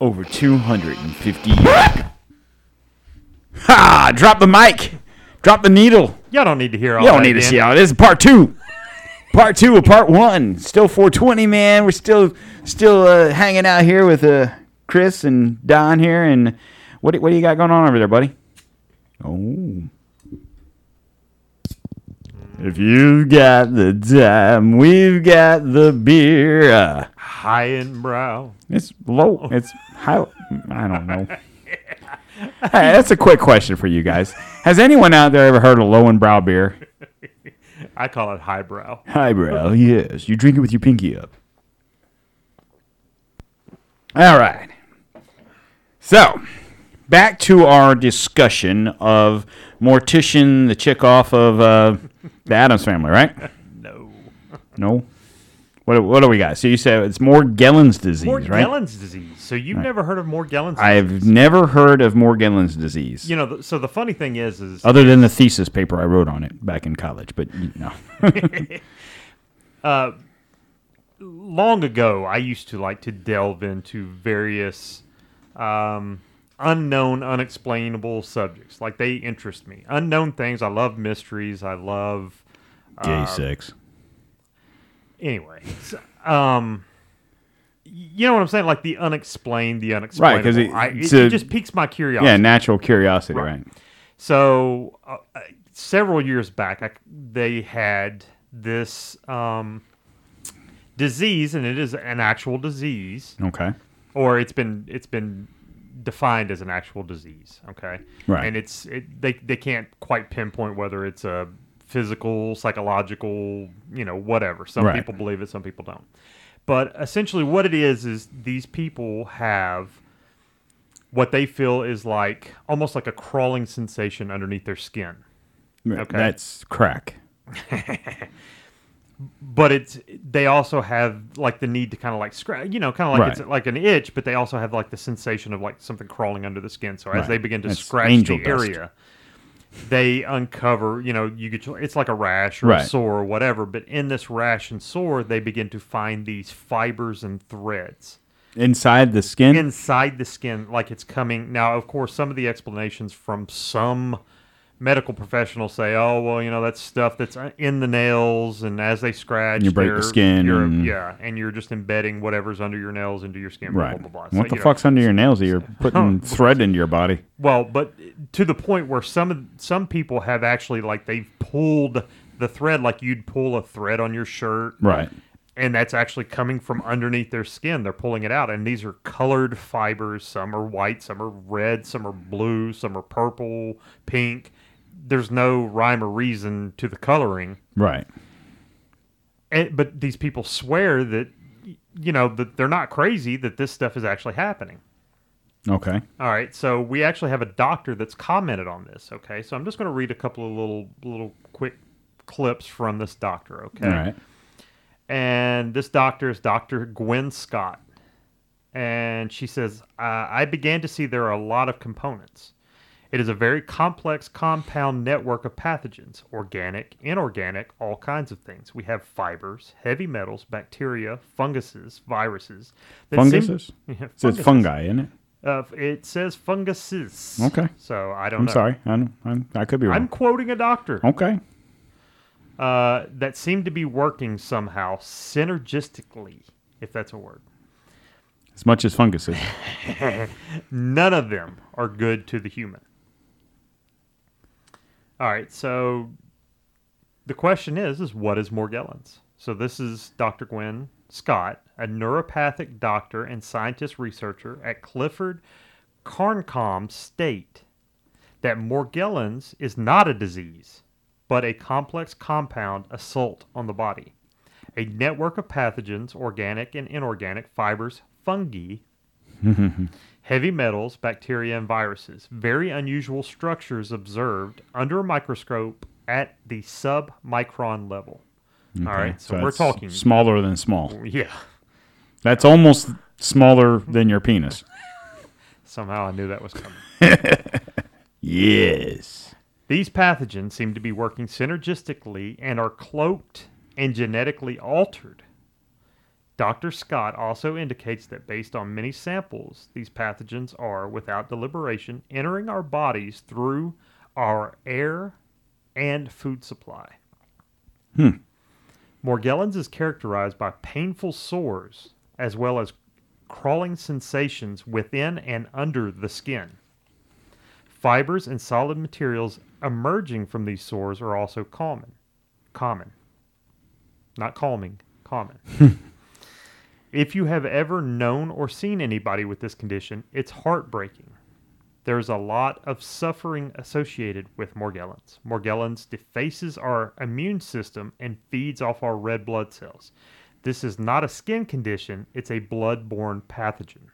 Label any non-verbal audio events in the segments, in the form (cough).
over 250 years. Ha! Drop the mic. Drop the needle. Y'all don't need to hear all Y'all don't need to see how this is part two. Part two of part one. Still 420, man. We're still still uh, hanging out here with uh, Chris and Don here. And what what do you got going on over there, buddy? Oh. If you've got the time, we've got the beer. Uh, High and brow. it's low. It's high. I don't know. (laughs) Hey, that's a quick question for you guys. Has anyone out there ever heard of low and brow beer? (laughs) I call it highbrow. Highbrow, yes. You drink it with your pinky up. All right. So, back to our discussion of Morticia, the chick off of uh, the Addams family, right? (laughs) No. No. What, what do we got? So you said it's Morgellons disease, right? Morgellons disease. So you've never heard of Morgellons disease? I've never heard of Morgellons disease, You know, so the funny thing is, is other than the thesis paper I wrote on it back in college. But you know, (laughs) long ago, I used to like to delve into various um, unknown, unexplainable subjects. Like they interest me. Unknown things. I love mysteries. I love. gay sex. Anyway, um, you know what I'm saying? Like the unexplained, the unexplainable. 'cause it- I, it, it's a- it just piques my curiosity. Yeah, natural curiosity, Right. right? So uh, uh, several years back, I, they had this um, disease, and it is an actual disease, Okay. or it's been it's been defined as an actual disease. Okay, Right. and it's it, they they can't quite pinpoint whether it's a physical, psychological, you know, whatever. Some Right. people believe it, some people don't. But essentially, what it is is these people have what they feel is like almost like a crawling sensation underneath their skin. Okay. That's crack. (laughs) But it's they also have like the need to kind of like scratch, you know, kind of like Right. it's like an itch, but they also have like the sensation of like something crawling under the skin. So as Right. they begin to That's scratch the dust. area, they uncover, you know, you get your, it's like a rash or Right. a sore or whatever. But in this rash and sore, they begin to find these fibers and threads. Inside the skin. inside the skin like it's coming now of course some of the explanations from some medical professionals say oh well you know that's stuff that's in the nails and as they scratch You break the skin you're- and- yeah and you're just embedding whatever's under your nails into your skin right. blah, blah, blah, blah. What the you know, fuck's under your nails that you're (laughs) putting oh, thread into your body? well but to the point where some some people have actually like they've pulled the thread like you'd pull a thread on your shirt Right. and that's actually coming from underneath their skin. They're pulling it out, and these are colored fibers. Some are white, some are red, some are blue, some are purple, pink. There's no rhyme or reason to the coloring, Right. and, but these people swear that you know that they're not crazy. That this stuff is actually happening. Okay. All right, so we actually have a doctor that's commented on this. Okay, so I'm just going to read a couple of little little quick clips from this doctor. Okay, All right. and this doctor is Dr. Gwen Scott. And she says, uh, I began to see there are a lot of components. It is a very complex compound network of pathogens, organic, inorganic, all kinds of things. We have fibers, heavy metals, bacteria, funguses, viruses. that seem- Funguses? (laughs) Yeah, So it's funguses. fungi, isn't it? Uh, it says funguses. Okay. So I don't I'm know. sorry. I'm, I'm, I could be wrong. I'm quoting a doctor. okay. uh, that seem to be working somehow synergistically, if that's a word. As much as funguses. (laughs) None of them are good to the human. All right, so the question is, is what is Morgellons? So this is Dr. Gwen Scott, a naturopathic doctor and scientist researcher at Clifford Carnicom State, that Morgellons is not a disease, but a complex compound assault on the body. A network of pathogens, organic and inorganic, fibers, fungi, (laughs) heavy metals, bacteria, and viruses. Very unusual structures observed under a microscope at the submicron level. All right, so, we're talking. smaller than small. Yeah. That's almost smaller than your penis. Somehow I knew that was coming. (laughs) Yes. These pathogens seem to be working synergistically and are cloaked and genetically altered Dr. Scott also indicates that based on many samples, these pathogens are, without deliberation, entering our bodies through our air and food supply. Hmm. Morgellons is characterized by painful sores as well as crawling sensations within and under the skin. Fibers and solid materials emerging from these sores are also common. Common. Not calming, common. (laughs) if you have ever known or seen anybody with this condition, it's heartbreaking. There's a lot of suffering associated with Morgellons. Morgellons defaces our immune system and feeds off our red blood cells. This is not a skin condition, it's a blood-borne pathogen.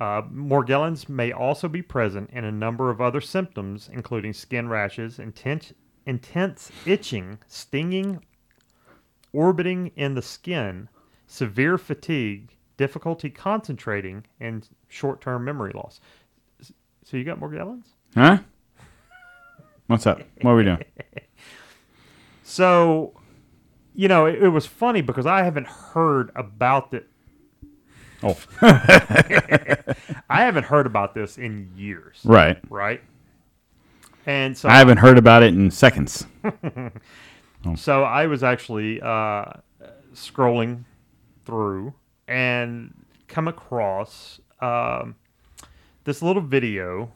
Uh, Morgellons may also be present in a number of other symptoms, including skin rashes, intense, intense itching, stinging, orbiting in the skin, severe fatigue, difficulty concentrating, and short term memory loss. So, you got Morgellons? Huh? What's up? What are we doing? (laughs) So, you know, it, it was funny because I haven't heard about it. Oh, (laughs) I haven't heard about this in years, right. right? And so I haven't heard about it in seconds. (laughs) So I was actually uh, scrolling through and come across um, this little video.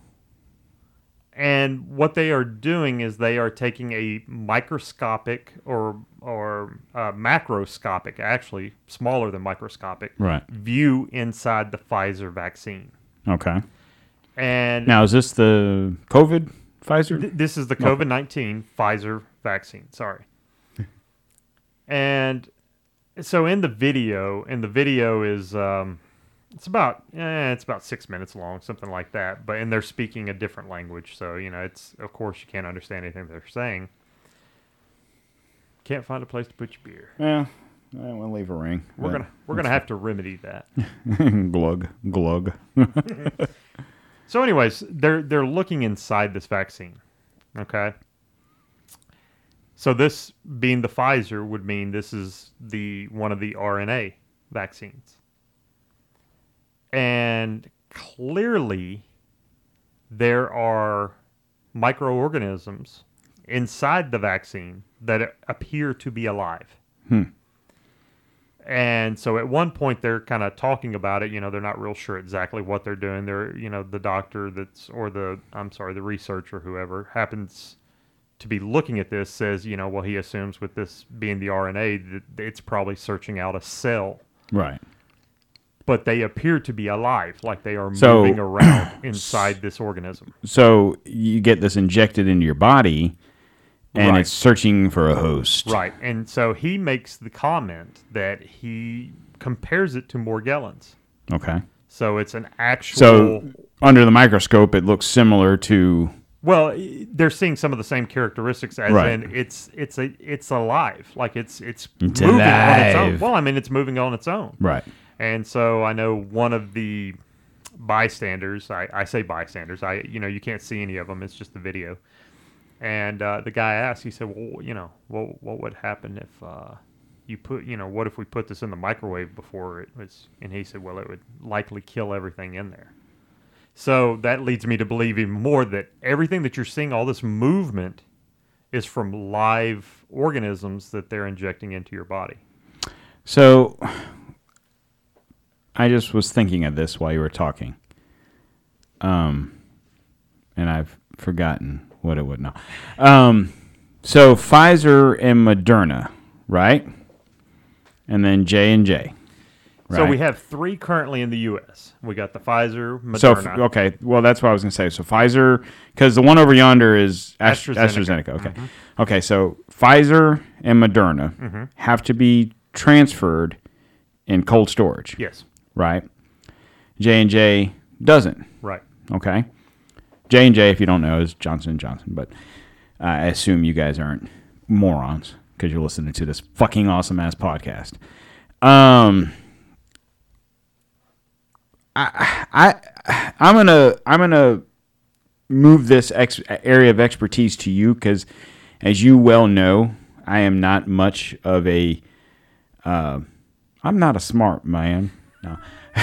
And what they are doing is they are taking a microscopic or or uh, macroscopic, actually smaller than microscopic, Right. view inside the Pfizer vaccine. Okay. And Now, is this the COVID Pfizer? Th- this is the COVID 19 Pfizer vaccine. Sorry. And so in the video, and the video is, um, it's about, eh, it's about six minutes long, something like that. But, and they're speaking a different language. So, you know, it's, of course, you can't understand anything they're saying. Can't find a place to put your beer. Yeah. I will leave a ring. We're but- gonna we're gonna have to remedy that. (laughs) glug glug. (laughs) So, anyways, they're they're looking inside this vaccine. Okay. So this being the Pfizer would mean this is the one of the RNA vaccines. And clearly there are microorganisms inside the vaccine that appear to be alive. Hmm. And so at one point they're kind of talking about it. You know, they're not real sure exactly what they're doing. They're, you know, the doctor that's, or the, I'm sorry, the researcher, whoever happens to be looking at this says, you know, well, he assumes with this being the RNA that it's probably searching out a cell. right. But they appear to be alive, like they are So- moving (clears throat) around inside this organism. So you get this injected into your body, and Right. it's searching for a host. Right. And so he makes the comment that he compares it to Morgellons. Okay. So it's an actual. So under the microscope, it looks similar to. Well, they're seeing some of the same characteristics as Right. in it's it's a it's alive, like it's it's, It's moving on its own. Well, I mean, it's moving on its own, Right. and so I know one of the bystanders. I, I say bystanders. I you know you can't see any of them. It's just the video. And uh, the guy asked. He said, "Well, you know, what what would happen if uh, you put you know what if we put this in the microwave before it was?" And he said, "Well, it would likely kill everything in there." So that leads me to believe even more that everything that you're seeing, all this movement, is from live organisms that they're injecting into your body. So I just was thinking of this while you were talking. Um, and I've forgotten what it would now. Um, so Pfizer and Moderna, right? And then J and J. So we have three currently in the U.S. We got the Pfizer, So Moderna. f- okay, well that's what I was gonna say. So Pfizer, because the one over yonder is Ast- AstraZeneca. AstraZeneca. Okay, okay. So Pfizer and Moderna have to be transferred in cold storage, Yes, right? J and J doesn't. right. Okay, J and J, if you don't know, is Johnson and Johnson. But I assume you guys aren't morons because you're listening to this fucking awesome ass podcast. Um, I, I, I'm gonna, I'm gonna move this ex- area of expertise to you because, as you well know, I am not much of a uh, I'm not a smart man. No, (laughs)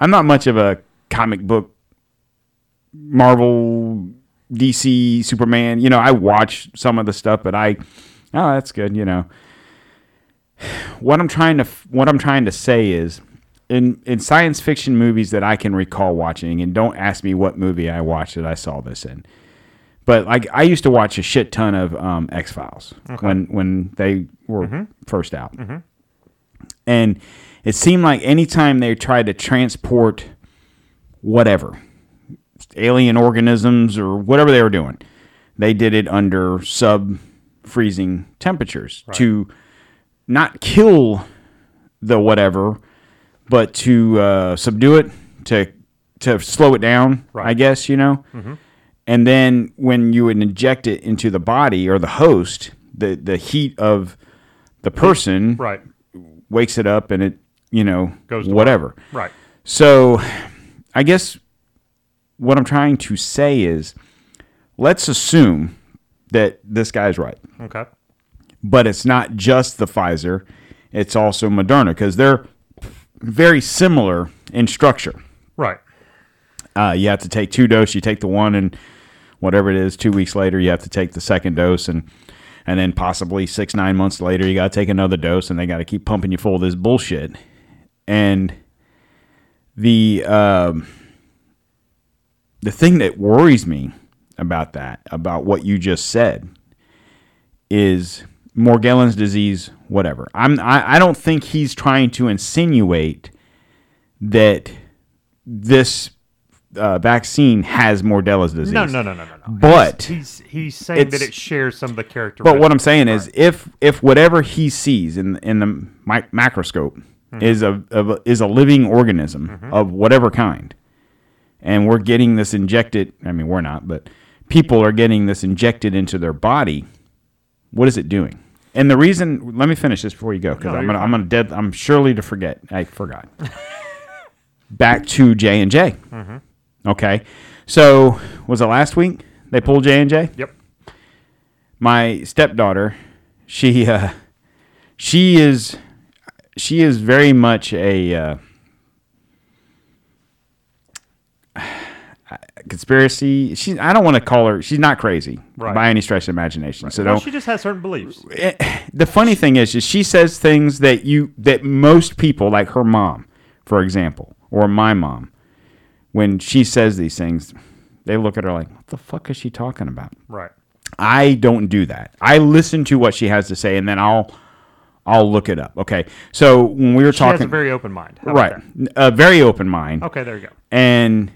I'm not much of a comic book, Marvel, DC, Superman. You know, I watch some of the stuff, but I, oh, that's good. You know, (sighs) what I'm trying to what I'm trying to say is in in science fiction movies that I can recall watching, and don't ask me what movie I watched that I saw this in. But like I used to watch a shit ton of um, X Files when when they were first out, and it seemed like anytime they tried to transport whatever alien organisms or whatever they were doing, they did it under sub freezing temperatures to not kill the whatever, but to uh, subdue it, to to slow it down. I guess you know. And then when you would inject it into the body or the host, the the heat of the person Right. wakes it up and it you know Goes whatever. Right. So, I guess what I'm trying to say is let's assume that this guy's right, Okay. but it's not just the Pfizer, it's also Moderna because they're very similar in structure. Right. Uh, you have to take two doses. You take the one, and whatever it is, two weeks later, you have to take the second dose, and and then possibly six nine months later, you got to take another dose, and they got to keep pumping you full of this bullshit. And the um, the thing that worries me about that, about what you just said, is Morgellons disease. Whatever. I'm. I, I don't think he's trying to insinuate that this uh, vaccine has Morgellons disease. No, no, no, no, no, no. But- he's he's saying that it shares some of the characteristics. But what I'm saying is, if if whatever he sees in in the mi- macroscope is a, a is a living organism of whatever kind, and we're getting this injected. I mean, we're not, but people are getting this injected into their body. What is it doing? And the reason, let me finish this before you go, because No, I'm gonna I'm gonna dead. I'm surely to forget. I forgot. Back to J and J. Okay, so was it last week they pulled J and J? Yep. my stepdaughter, she uh, she is she is very much a uh, conspiracy. She I don't want to call her. She's not crazy Right. by any stretch of imagination. So Well, don't. she just has certain beliefs. Eh, the funny thing is, is she says things that you that most people, like her mom, for example, or my mom, when she says these things, they look at her like, "What the fuck is she talking about?" Right. I don't do that. I listen to what she has to say and then I'll I'll look it up. Okay. So when we were She has talking a very open mind. How right, a very open mind? Okay, there you go. and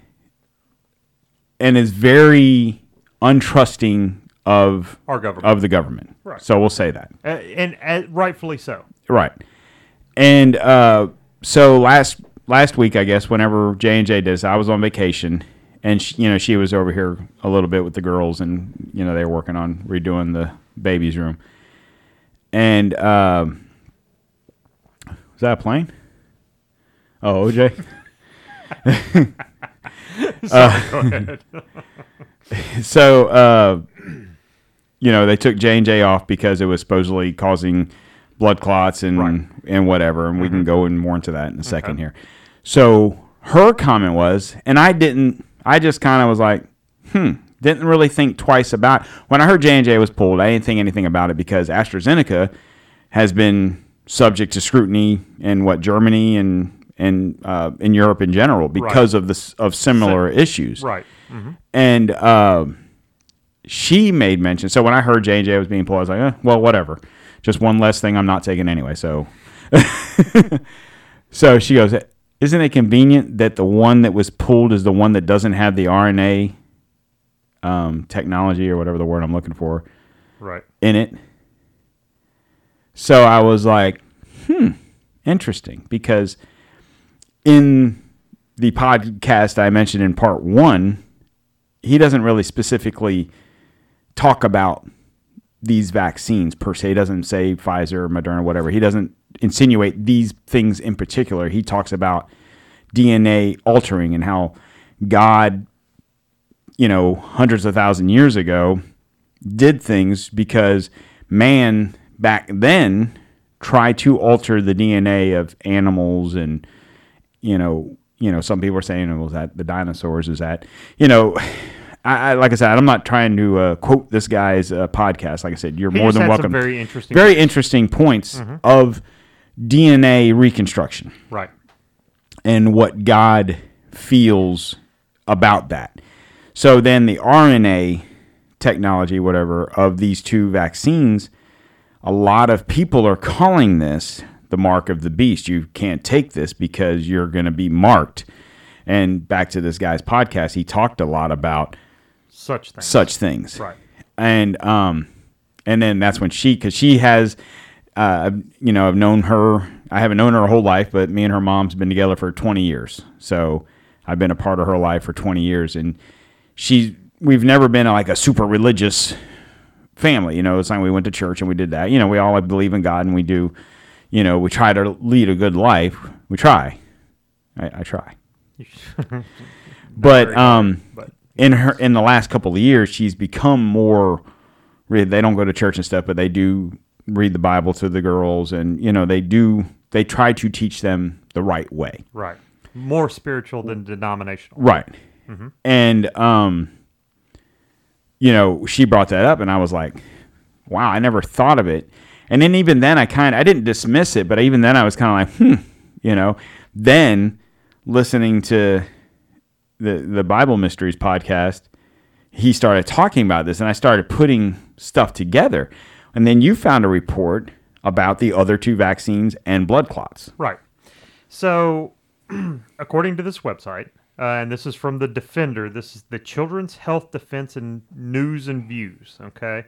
and is very untrusting of Our government. of the government. Right. So we'll say that. Uh, and uh, rightfully so. Right. And uh, so last last week, I guess, whenever J and J did this, I was on vacation, and she, you know she was over here a little bit with the girls, and you know they were working on redoing the baby's room. And um, was that a plane? Oh, OJ. (laughs) (laughs) (laughs) Uh, (laughs) so uh, you know they took J and J off because it was supposedly causing blood clots and Right. Mm-hmm. and whatever, and we can go in more into that in a second here. So her comment was, and I didn't. I just kind of was like, hmm. Didn't really think twice about when I heard J and J was pulled. I didn't think anything about it because AstraZeneca has been subject to scrutiny in what Germany and and uh, in Europe in general because of this of similar issues Right. and uh, she made mention. So when I heard J and J was being pulled, I was like, eh, well, whatever. Just one less thing I'm not taking anyway. So, (laughs) so she goes, isn't it convenient that the one that was pulled is the one that doesn't have the RNA um, technology or whatever the word I'm looking for Right. in it? So I was like, hmm, interesting. Because in the podcast I mentioned in part one, he doesn't really specifically talk about these vaccines per se. He doesn't say Pfizer, Moderna, whatever. He doesn't insinuate these things in particular. He talks about DNA altering and how God, you know, hundreds of thousand years ago did things because man back then tried to alter the DNA of animals and you know you know some people are saying it was that the dinosaurs is that you know (sighs) I, I like I said I'm not trying to uh, quote this guy's uh, podcast like I said you're He more than welcome very interesting. very interesting points of DNA reconstruction right. and what God feels about that. So then the RNA technology, whatever, of these two vaccines, a lot of people are calling this the mark of the beast. You can't take this because you're going to be marked. And back to this guy's podcast, he talked a lot about Such things. such things Right. and um and then that's when she because she has uh you know i've known her i haven't known her her whole life but me and her mom's been together for 20 years so i've been a part of her life for 20 years and she we've never been like a super religious family you know it's like we went to church and we did that you know we all believe in god and we do you know we try to lead a good life we try. I, I try. (laughs) But hard, um but- in her in the last couple of years she's become more they don't go to church and stuff but they do read the bible to the girls and you know they do they try to teach them the right way. Right. More spiritual than denominational. right. And um you know she brought that up and i was like wow i never thought of it and then even then i kind i didn't dismiss it but even then i was kind of like hmm you know then listening to the the bible mysteries podcast he started talking about this and i started putting stuff together and then you found a report about the other two vaccines and blood clots Right. So, (clears throat) according to this website, uh, and this is from the Defender, this is the Children's Health Defense and News and Views. Okay.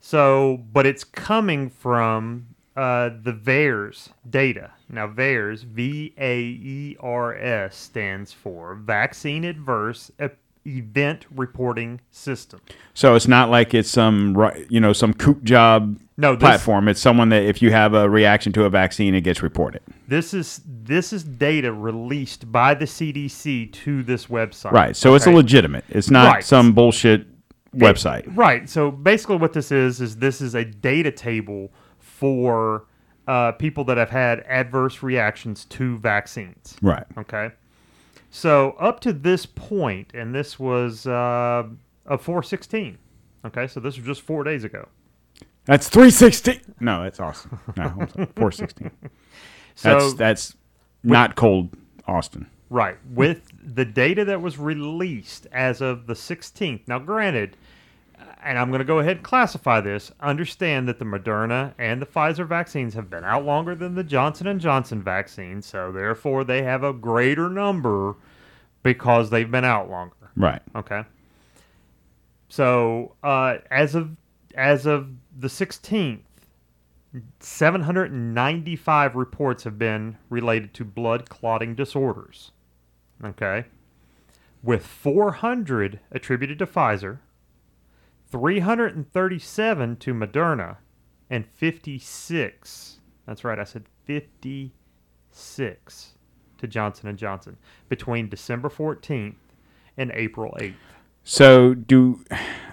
So, but it's coming from uh, the VAERS data. Now, VAERS, V A E R S, stands for Vaccine Adverse Event Reporting System. so it's not like it's some you know some kook job No, this- platform it's someone that if you have a reaction to a vaccine it gets reported This is this is data released by the CDC to this website. right so it's a legitimate it's not Right. some bullshit website Right. So basically, what this is is this is a data table for uh, people that have had adverse reactions to vaccines. right Okay. So up to this point, and this was uh, of 416. Okay, so this was just four days ago. That's three sixteen. No, that's awesome. No, four sixteen. (laughs) So That's that's not cold, Austin. Right. With the data that was released as of the 16th. Now, granted, and I'm going to go ahead and classify this. Understand that the Moderna and the Pfizer vaccines have been out longer than the Johnson and Johnson vaccine, so therefore they have a greater number because they've been out longer. Right. Okay. So uh, as of as of the 16th, 795 reports have been related to blood clotting disorders. Okay. With 400 attributed to Pfizer, 337 to Moderna, and 56. That's right, I said 56 to Johnson and Johnson between December 14th and April 8th. So do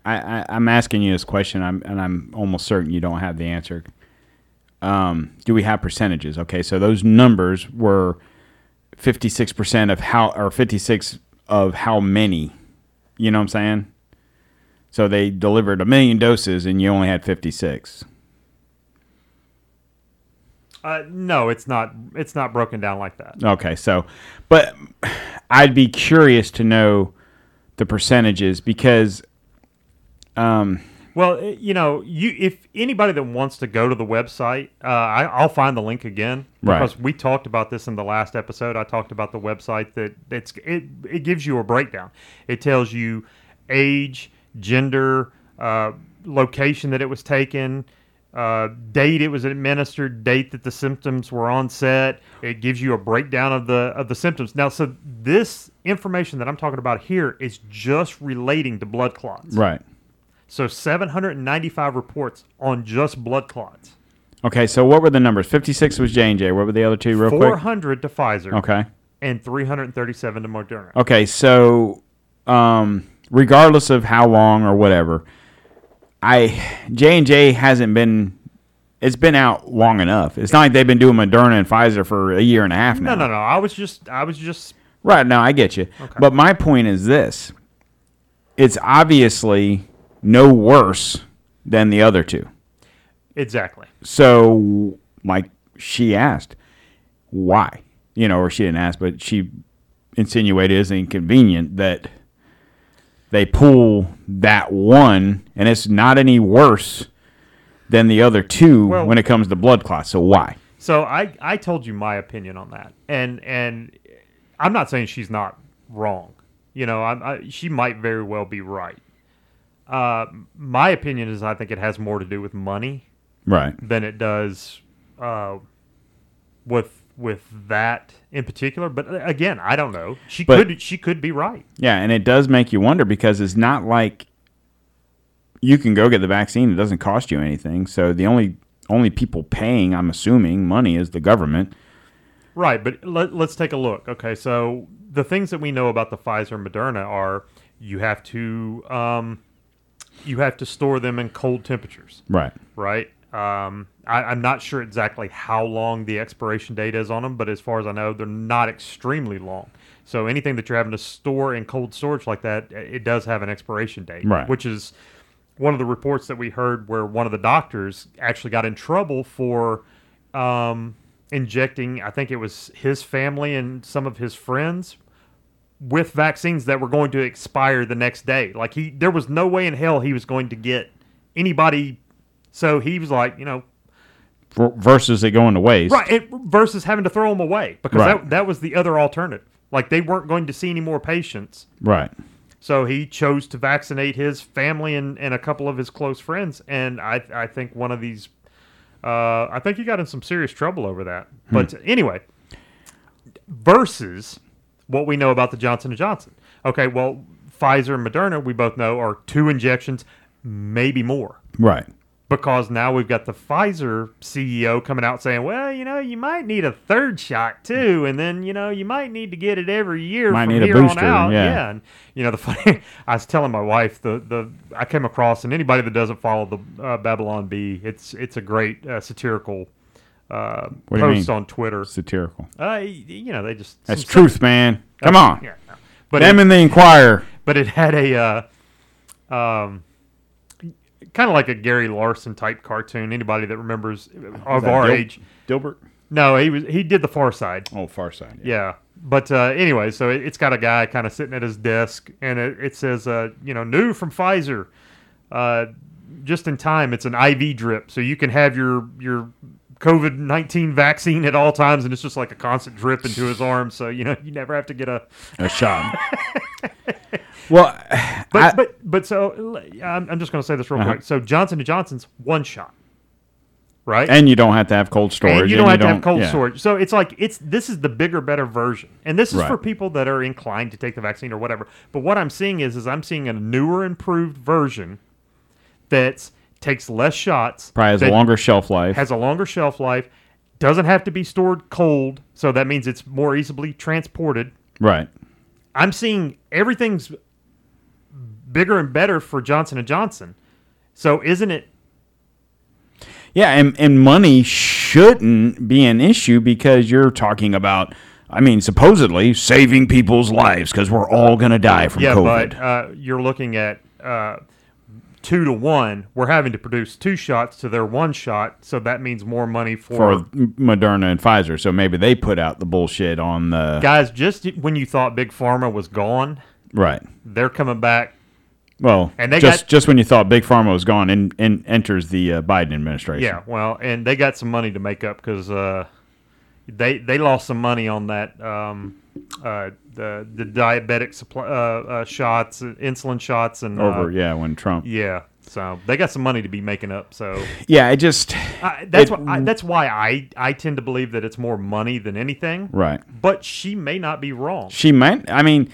I? I'm asking you this question, I'm, and I'm almost certain you don't have the answer. Um, do we have percentages? Okay, so those numbers were 56 percent of how, or 56 of how many? You know what I'm saying? So they delivered a million doses, and you only had 56. Uh, no, it's not. It's not broken down like that. Okay, so, but I'd be curious to know the percentages because, um, Well, eh, you know, you if anybody that wants to go to the website, uh, I, I'll find the link again Right. because we talked about this in the last episode. I talked about the website that it's it it gives you a breakdown. It tells you age, gender, uh, location that it was taken. Uh, date it was administered, date that the symptoms were onset. It gives you a breakdown of the of the symptoms. Now, so this information that I'm talking about here is just relating to blood clots. right. So 795 reports on just blood clots. Okay, so what were the numbers? 56 was J and J. What were the other two, real quick? 400 to Pfizer Okay. and 337 to Moderna. Okay, so um, regardless of how long or whatever, I J and J hasn't been it's been out long enough. It's not like they've been doing Moderna and Pfizer for a year and a half now. No, no, no. I was just, I was just. Right, no, I get you. But my point is this it's obviously no worse than the other two. Exactly. So, like, she asked, why? You know, or she didn't ask, but she insinuated it's inconvenient that they pull that one and it's not any worse than the other two Well- when it comes to blood clots. So, why? So I, I told you my opinion on that, and and I'm not saying she's not wrong. You know, I, I, she might very well be right. Uh, my opinion is I think it has more to do with money Right. than it does uh, with with that in particular. But uh, again, I don't know. She But- could she could be right. Yeah, and it does make you wonder because it's not like you can go get the vaccine; it doesn't cost you anything. So the only only people paying, I'm assuming, money is the government. Right, but let, let's take a look. Okay, so the things that we know about the Pfizer and Moderna are you have to um, you have to store them in cold temperatures, Right. right? Um, I, I'm not sure exactly how long the expiration date is on them, but as far as I know, they're not extremely long. So anything that you're having to store in cold storage like that, it does have an expiration date, Right. which is one of the reports that we heard where one of the doctors actually got in trouble for um, injecting, I think it was his family and some of his friends with vaccines that were going to expire the next day. Like he, there was no way in hell he was going to get anybody. So he was like, you know, versus it going to waste. right, it, versus having to throw them away because Right. that that was the other alternative. Like they weren't going to see any more patients. Right. So he chose to vaccinate his family and, and a couple of his close friends. And I, I think one of these, uh, I think he got in some serious trouble over that. But anyway, versus what we know about the Johnson & Johnson. Okay, well, Pfizer and Moderna, we both know, are two injections, maybe more. Right. Because now we've got the Pfizer CEO coming out saying, well, you know, you might need a third shot too, and then you know you might need to get it every year Might from need a here booster, on out. yeah. and you know the funny, (laughs) I was telling my wife the the I came across, and anybody that doesn't follow the uh, Babylon Bee, it's it's a great uh, satirical uh, What post on Twitter. Satirical. Uh, you know they just That's truth, man. Come on. Yeah, no. but Them it, in the Inquirer. but it had a uh, um, kind of like a Gary Larson type cartoon. Anybody that remembers of our age, Dilbert. no, he was he did the Far Side. Oh, Far Side. Yeah, but uh, anyway, so it, it's got a guy kind of sitting at his desk, and it, it says, uh, you know, new from Pfizer, uh, just in time. It's an IV drip, so you can have your your COVID nineteen vaccine at all times, and it's just like a constant drip into his (sighs) arm, so you know you never have to get a. A shot. (laughs) well, But I- but but so I'm, I'm just going to say this real Uh-huh. quick. So Johnson and Johnson's one shot, right? and you don't have to have cold storage. and you don't have to have cold yeah. storage. So it's like it's this is the bigger, better version, and this is Right. for people that are inclined to take the vaccine or whatever. But what I'm seeing is, is I'm seeing a newer, improved version that takes less shots, Probably has a longer shelf life. has a longer shelf life, doesn't have to be stored cold, so that means it's more easily transported. right. I'm seeing everything's bigger and better for Johnson and Johnson. So isn't it Yeah, and, and money shouldn't be an issue because you're talking about, I mean, supposedly saving people's lives because we're all going to die from yeah, COVID. but uh, you're looking at uh, two to one. We're having to produce two shots to their one shot, so that means more money for, for Moderna and Pfizer. So maybe they put out the bullshit on the. guys. Just when you thought big pharma was gone, Right. they're coming back. Well, And they just got- just when you thought Big Pharma was gone, and, and enters the uh, Biden administration. Yeah, well, and they got some money to make up because uh, they they lost some money on that um, uh, the the diabetic supply uh, uh, shots, insulin shots, and uh, Over, yeah, when Trump. Yeah, so they got some money to be making up. So Yeah, I just. I, that's It- why I, that's why I I tend to believe that it's more money than anything. Right. But she may not be wrong. She might. I mean,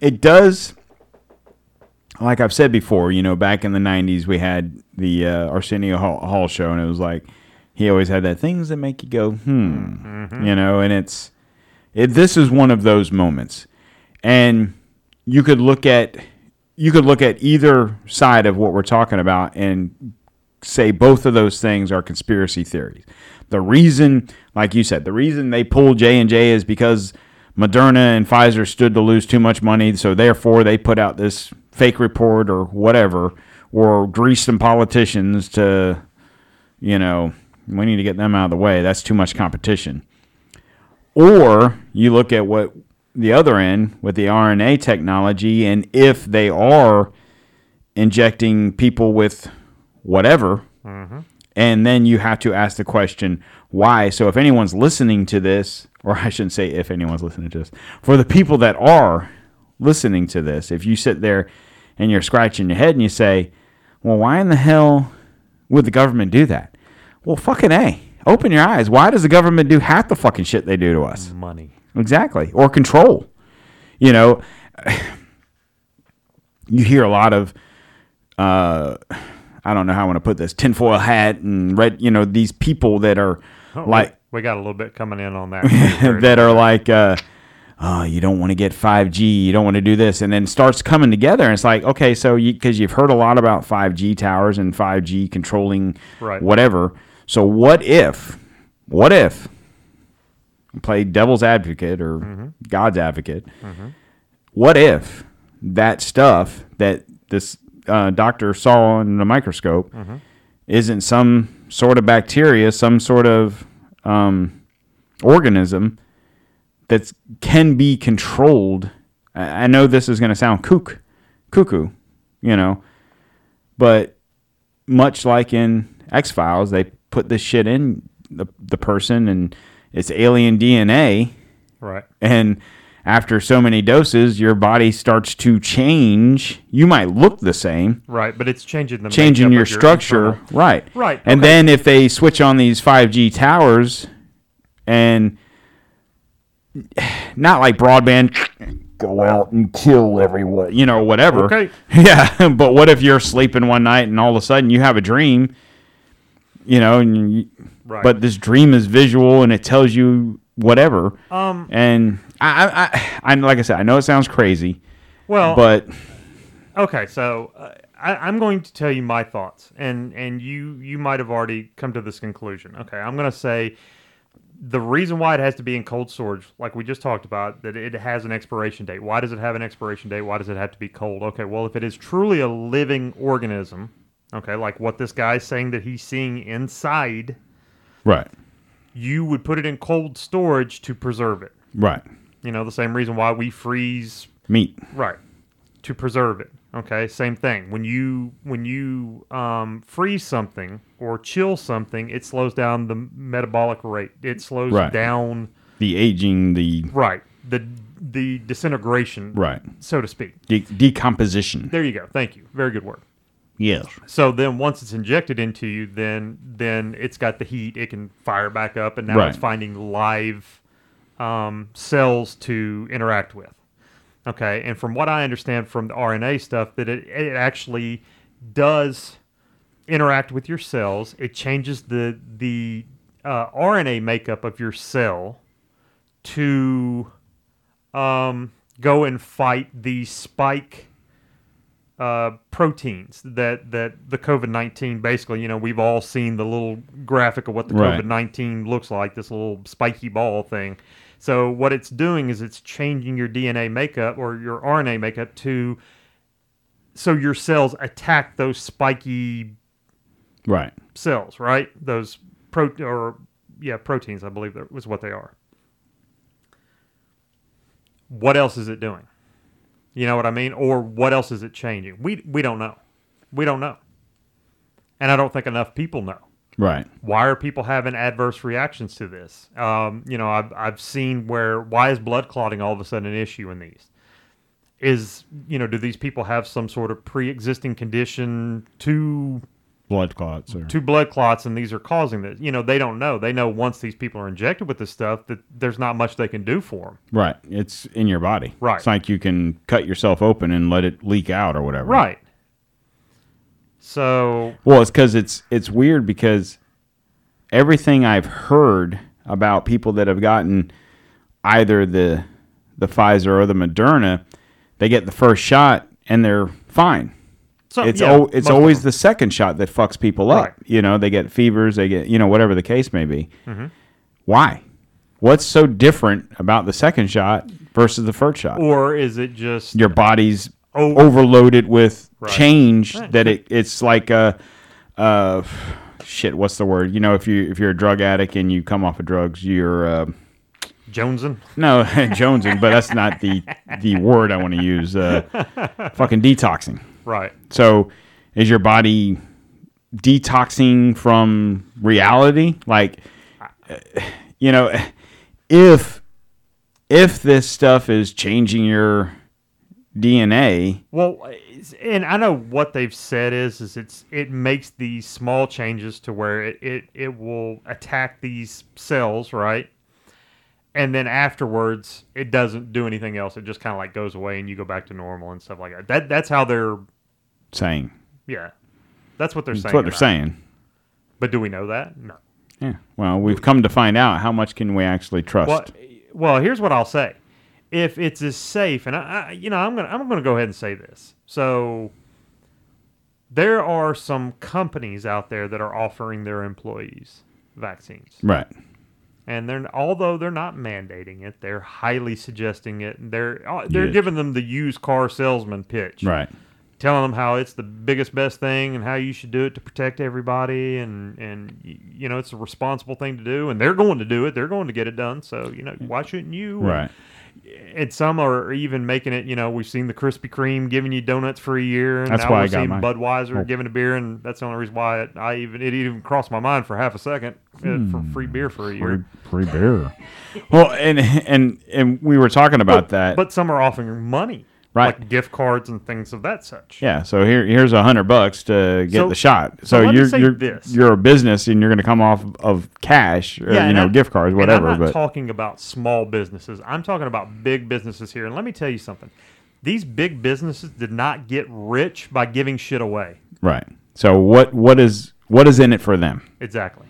it does. Like I've said before, you know, back in the '90s, we had the uh, Arsenio Hall, Hall show, and it was like he always had that things that make you go, hmm, you know, and it's it. This is one of those moments, and you could look at you could look at either side of what we're talking about and say both of those things are conspiracy theories. The reason, like you said, the reason they pulled J and J is because Moderna and Pfizer stood to lose too much money, so therefore they put out this fake report or whatever, or grease some politicians to, you know, we need to get them out of the way. That's too much competition. Or you look at what the other end with the RNA technology, and if they are injecting people with whatever, mm-hmm. and then you have to ask the question why. So if anyone's listening to this, or I shouldn't say if anyone's listening to this, for the people that are listening to this, if you sit there and you're scratching your head and you say, well, why in the hell would the government do that? Well, fucking A. Open your eyes. Why does the government do half the fucking shit they do to us? Money. Exactly. Or control. You know, (sighs) you hear a lot of, uh, I don't know how I want to put this, tinfoil hat and red, you know, these people that are Oh, like, we got a little bit coming in on that. (laughs) that are like, uh, oh, you don't want to get 5G, you don't want to do this, and then starts coming together, and it's like, okay, so you because you've heard a lot about 5G towers and 5G controlling Right. whatever. So what if, what if, play devil's advocate or God's advocate? What if that stuff that this uh, doctor saw in the microscope isn't some sort of bacteria, some sort of um, organism that can be controlled. I I know this is going to sound kook, cuckoo, you know, but much like in X Files, they put this shit in the the person and it's alien DNA, right. and after so many doses, your body starts to change. You might look the same, Right, but it's changing the changing makeup your structure, internal- right? Right, And okay. then if they switch on these 5G towers and (sighs) not like broadband (sighs) go out and kill everyone, you know, whatever. Okay. (laughs) Yeah, but what if you're sleeping one night and all of a sudden you have a dream, you know, and you, Right. but this dream is visual and it tells you whatever. Um. And I, I, I, I like I said, I know it sounds crazy, Well. but Okay, so uh, I, I'm going to tell you my thoughts, and and you you might have already come to this conclusion. Okay, I'm going to say the reason why it has to be in cold storage, like we just talked about, that it has an expiration date. Why does it have an expiration date? Why does it have to be cold? Okay, well, if it is truly a living organism, okay, like what this guy's saying that he's seeing inside, right, you would put it in cold storage to preserve it. right, You know, the same reason why we freeze meat, Right. To preserve it. Okay. Same thing. When you when you um, freeze something or chill something, it slows down the metabolic rate. It slows Right. down. the aging, the Right. The the disintegration. right, So to speak. de- decomposition. There you go. Thank you. Very good word. Yes, So then once it's injected into you, then then it's got the heat. It can fire back up, and now Right. it's finding live um, cells to interact with. Okay, and from what I understand from the RNA stuff, that it, it actually does interact with your cells. It changes the the uh, RNA makeup of your cell to um, go and fight the spike uh, proteins that that the COVID nineteen basically. You know, we've all seen the little graphic of what the Right. COVID nineteen looks like. This little spiky ball thing. So what it's doing is it's changing your DNA makeup or your RNA makeup to so your cells attack those spiky right, cells, right? Those pro or yeah, proteins, I believe that was what they are. What else is it doing? You know what I mean? Or what else is it changing? We we don't know. We don't know. And I don't think enough people know. right, Why are people having adverse reactions to this? Um, you know, I've, I've seen where why is blood clotting all of a sudden an issue in these? Is you know, do these people have some sort of pre-existing condition to blood clots or two blood clots and these are causing this. You know, they don't know. They know once these people are injected with this stuff that there's not much they can do for them. right. It's in your body. Right. It's like you can cut yourself open and let it leak out or whatever. Right. So, Well, it's because it's it's weird because everything I've heard about people that have gotten either the the Pfizer or the Moderna, they get the first shot and they're fine. Some- it's yeah, al- it's always the second shot that fucks people up. Right. You know, they get fevers, they get you know whatever the case may be. Mm-hmm. Why? What's so different about the second shot versus the first shot? or is it just Your body's Oh. overloaded with Right. change Right. that it it's like a uh shit. What's the word? You know, if you if you're a drug addict and you come off of drugs, you're. Uh, Jonesing? no, (laughs) jonesing, but that's not the the word I want to use. Uh, (laughs) fucking detoxing. Right. So, is your body detoxing from reality? Like, (sighs) you know, if if this stuff is changing your DNA, Well, and I know what they've said is is it's it makes these small changes to where it it, it will attack these cells, right? And then afterwards, it doesn't do anything else. It just kind of like goes away, and you go back to normal and stuff like that. That that's how they're saying yeah, that's what they're saying. that's what they're about saying. But do we know that? No. Yeah. Well, we've come to find out how much can we actually trust. Well, well, here's what I'll say: if it's as safe, and I, I, you know, I'm gonna I'm gonna go ahead and say this. So there are some companies out there that are offering their employees vaccines, Right. and they're although they're not mandating it, they're highly suggesting it. and They're uh, they're Yeah. giving them the used car salesman pitch, Right. Telling them how it's the biggest best thing and how you should do it to protect everybody and and you know it's a responsible thing to do and they're going to do it they're going to get it done so you know why shouldn't you Right. and some are even making it you know we've seen the Krispy Kreme giving you donuts for a year and That's now why we're I got seeing mine. Budweiser Oh. giving a beer and that's the only reason why it, I even it even crossed my mind for half a second uh, for free beer for a year Free, free beer. well, and and and we were talking about that. but some are offering money Right. like gift cards and things of that such Yeah, so here here's a hundred bucks to get So- the shot. so So, you're you're this. you're a business and you're going to come off of cash or you know I- gift cards, whatever. I'm not But talking about small businesses. I'm talking about big businesses here. And let me tell you something: these big businesses did not get rich by giving shit away. right. So what what is what is in it for them? Exactly.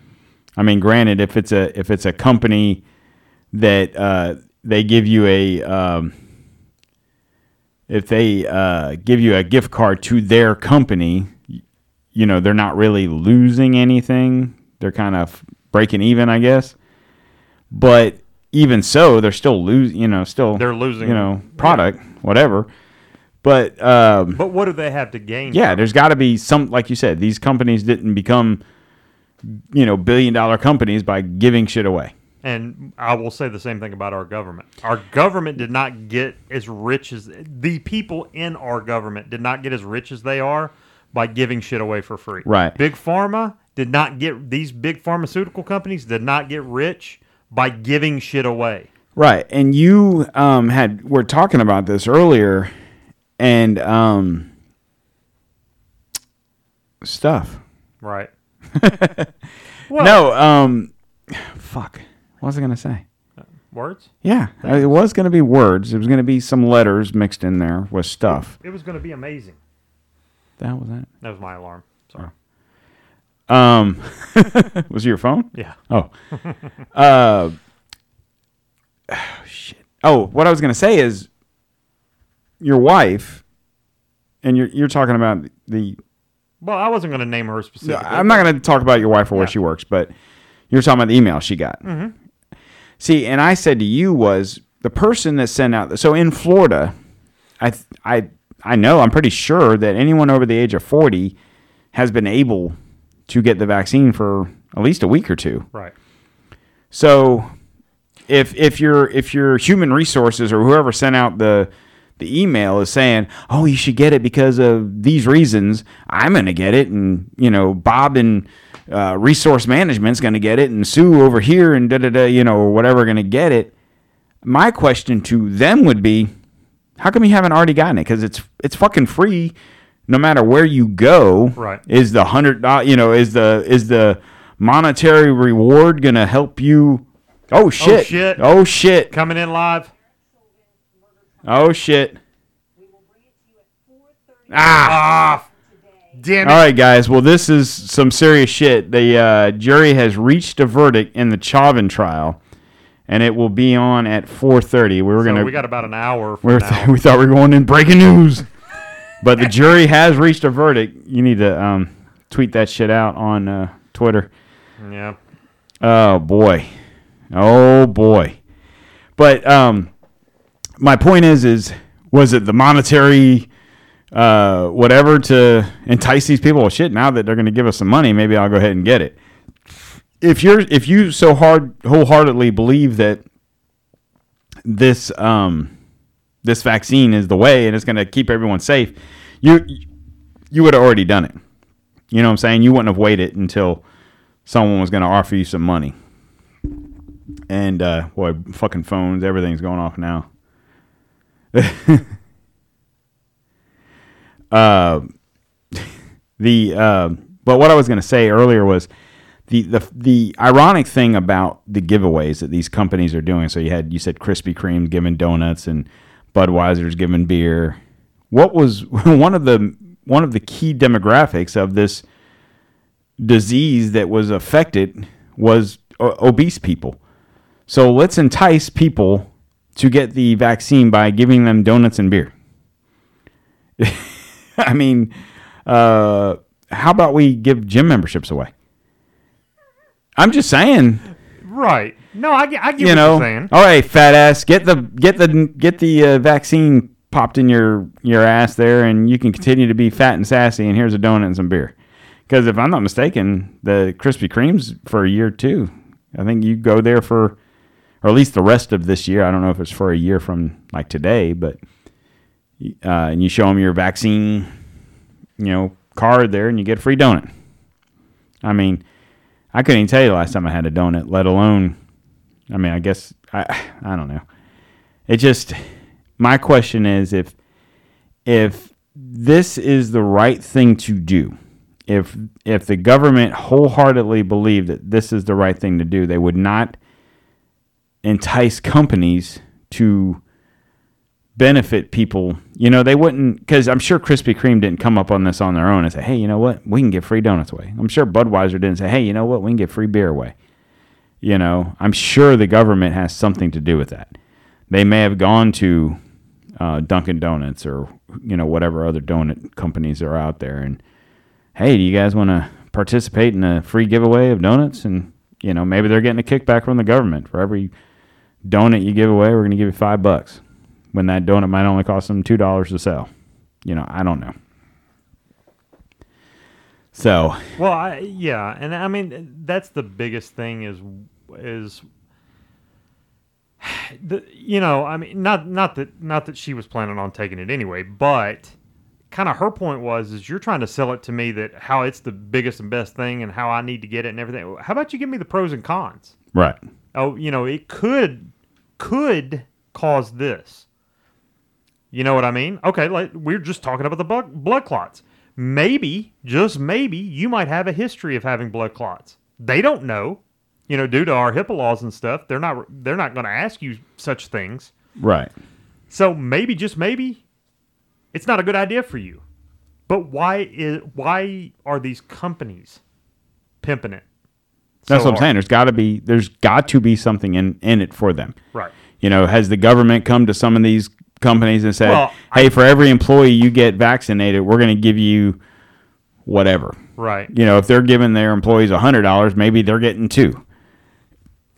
I mean, granted, if it's a if it's a company that uh, they give you a um, if they uh, give you a gift card to their company, you know they're not really losing anything. They're kind of breaking even, I guess. But even so, they're still losing. You know, still They're losing- You know, product, whatever. But um, But what do they have to gain? yeah, from there's got to be some, like you said, these companies didn't become, you know, billion dollar companies by giving shit away. And I will say the same thing about our government. Our government did not get as rich as the people in our government did not get as rich as they are by giving shit away for free. Right. Big pharma did not get these big pharmaceutical companies did not get rich by giving shit away. Right. And you um, had, were talking about this earlier and um, stuff. Right. (laughs) well, no, um, fuck. What was I going to say? words. Yeah, it was going to be words. It was going to be some letters mixed in there with stuff. It was going to be amazing. That was that? That was my alarm. Sorry. Um, (laughs) was it your phone? Yeah. Oh. (laughs) uh, oh, shit. Oh, what I was going to say is your wife, and you're, you're talking about the. Well, I wasn't going to name her specifically. I'm not going to talk about your wife or where Yeah. she works, but you're talking about the email she got. Mm-hmm. See, and I said to you was the person that sent out. So in Florida, I I I know I'm pretty sure that anyone over the age of 40 has been able to get the vaccine for at least a week or two. Right. So if if your if your human resources or whoever sent out the the email is saying, "Oh, you should get it because of these reasons," I'm going to get it, and you know, Bob and uh, resource management's going to get it, and Sue over here and da da da, you know, or whatever, going to get it. My question to them would be, how come you haven't already gotten it? Because it's it's fucking free, no matter where you go. Right. Is the hundred, dollars you know, is the is the monetary reward going to help you? Oh shit! shit. Oh shit! Coming in live. Oh shit! We will bring it to you at 4:30 Ah, today. Damn it. All right, guys. Well, this is some serious shit. The uh, jury has reached a verdict in the Chauvin trial, and it will be on at 4:30. We were So gonna. we got about an hour we, (laughs) we thought we were going in breaking news. but the jury has reached a verdict. You need to um, tweet that shit out on uh, Twitter. Yeah. Oh boy, oh boy. But um, my point is, is was it the monetary, uh, whatever to entice these people? Well, shit. Now that they're going to give us some money, maybe I'll go ahead and get it. If you're, if you so hard, wholeheartedly believe that this, um, this vaccine is the way and it's going to keep everyone safe, you, you would have already done it. You know what I'm saying? You wouldn't have waited until someone was going to offer you some money. And uh, boy, fucking phones, everything's going off now. (laughs) uh, the uh, but what I was going to say earlier was the, the the ironic thing about the giveaways that these companies are doing. So you had you said Krispy Kreme giving donuts and Budweiser's giving beer. What was (laughs) one of the one of the key demographics of this disease that was affected was o- obese people. So let's entice people to get the vaccine by giving them donuts and beer. (laughs) (laughs) I mean, uh, how about we give gym memberships away? I'm just saying, Right. No, I get, I get you what know. saying. All right, fat ass, get the get the get the uh, vaccine popped in your your ass there, and you can continue to be fat and sassy. And here's a donut and some beer. Because if I'm not mistaken, the Krispy Kremes for a year too. I think you go there for, or at least the rest of this year. I don't know if it's for a year from like today, but uh, and you show them your vaccine, you know, card there, and you get a free donut. I mean, I couldn't even tell you the last time I had a donut, let alone. I mean, I guess I I don't know. It just my question is if if this is the right thing to do, if if the government wholeheartedly believed that this is the right thing to do, they would not entice companies to benefit people. You know, they wouldn't because I'm sure Krispy Kreme didn't come up on this on their own and say, "Hey, you know what? We can get free donuts away." I'm sure Budweiser didn't say, "Hey, you know what? We can get free beer away." You know, I'm sure the government has something to do with that. They may have gone to uh, Dunkin' Donuts or you know whatever other donut companies are out there and hey, do you guys want to participate in a free giveaway of donuts? And you know maybe they're getting a kickback from the government for every donut you give away. We're going to give you five bucks when that donut might only cost them two dollars to sell. You know, I don't know. So Well, I, yeah, and I mean that's the biggest thing is is (sighs) the you know I mean not not that not that she was planning on taking it anyway, but kind of her point was is you're trying to sell it to me that how it's the biggest and best thing and how I need to get it and everything. How about you give me the pros and cons? right, Oh, you know it could could cause this. You know what I mean? Okay, like we're just talking about the blood, blood clots. Maybe, just maybe, you might have a history of having blood clots. They don't know. You know, due to our HIPAA laws and stuff, they're not they're not going to ask you such things. right, So maybe, just maybe, it's not a good idea for you. But why is why are these companies pimping it? that's so what I'm saying. There's got to be there's got to be something in in it for them. Right. You know, has the government come to some of these companies and said, Well, "Hey, for every employee you get vaccinated, we're going to give you whatever." Right. You know, if they're giving their employees a hundred dollars, maybe they're getting two.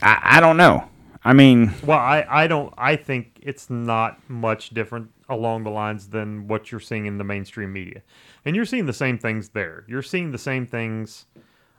I, I don't know. I mean, Well, I, I don't I think it's not much different along the lines than what you're seeing in the mainstream media. And you're seeing the same things there. You're seeing the same things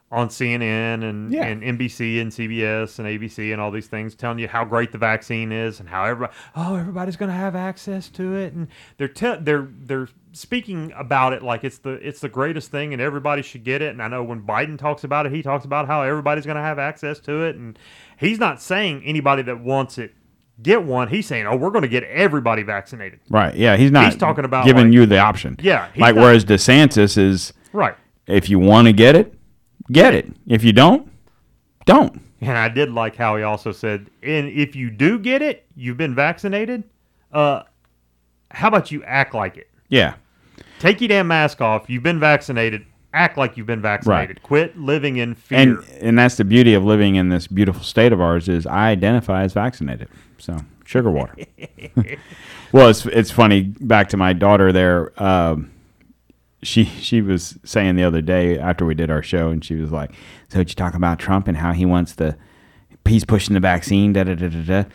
on CNN and, Yeah. and NBC and CBS and ABC and all these things telling you how great the vaccine is and how everybody oh everybody's going to have access to it and they're te- they're they're speaking about it like it's the it's the greatest thing and everybody should get it and I know when Biden talks about it he talks about how everybody's going to have access to it and he's not saying anybody that wants it get one he's saying oh we're going to get everybody vaccinated right? Yeah, he's not. He's talking about, giving like- you the option. Yeah, like not- whereas DeSantis is, right if you want to get it, get it. If you don't, don't. And I did like how he also said, and if you do get it, you've been vaccinated. Uh, how about you act like it? Yeah, Take your damn mask off. You've been vaccinated. Act like you've been vaccinated. Quit living in fear. and and that's the beauty of living in this beautiful state of ours is I identify as vaccinated. So sugar water. (laughs) (laughs) well, it's it's funny. Back to my daughter there. Um, she she was saying the other day after we did our show, and she was like, "So you talk about Trump and how he wants the he's pushing the vaccine, da da da da da."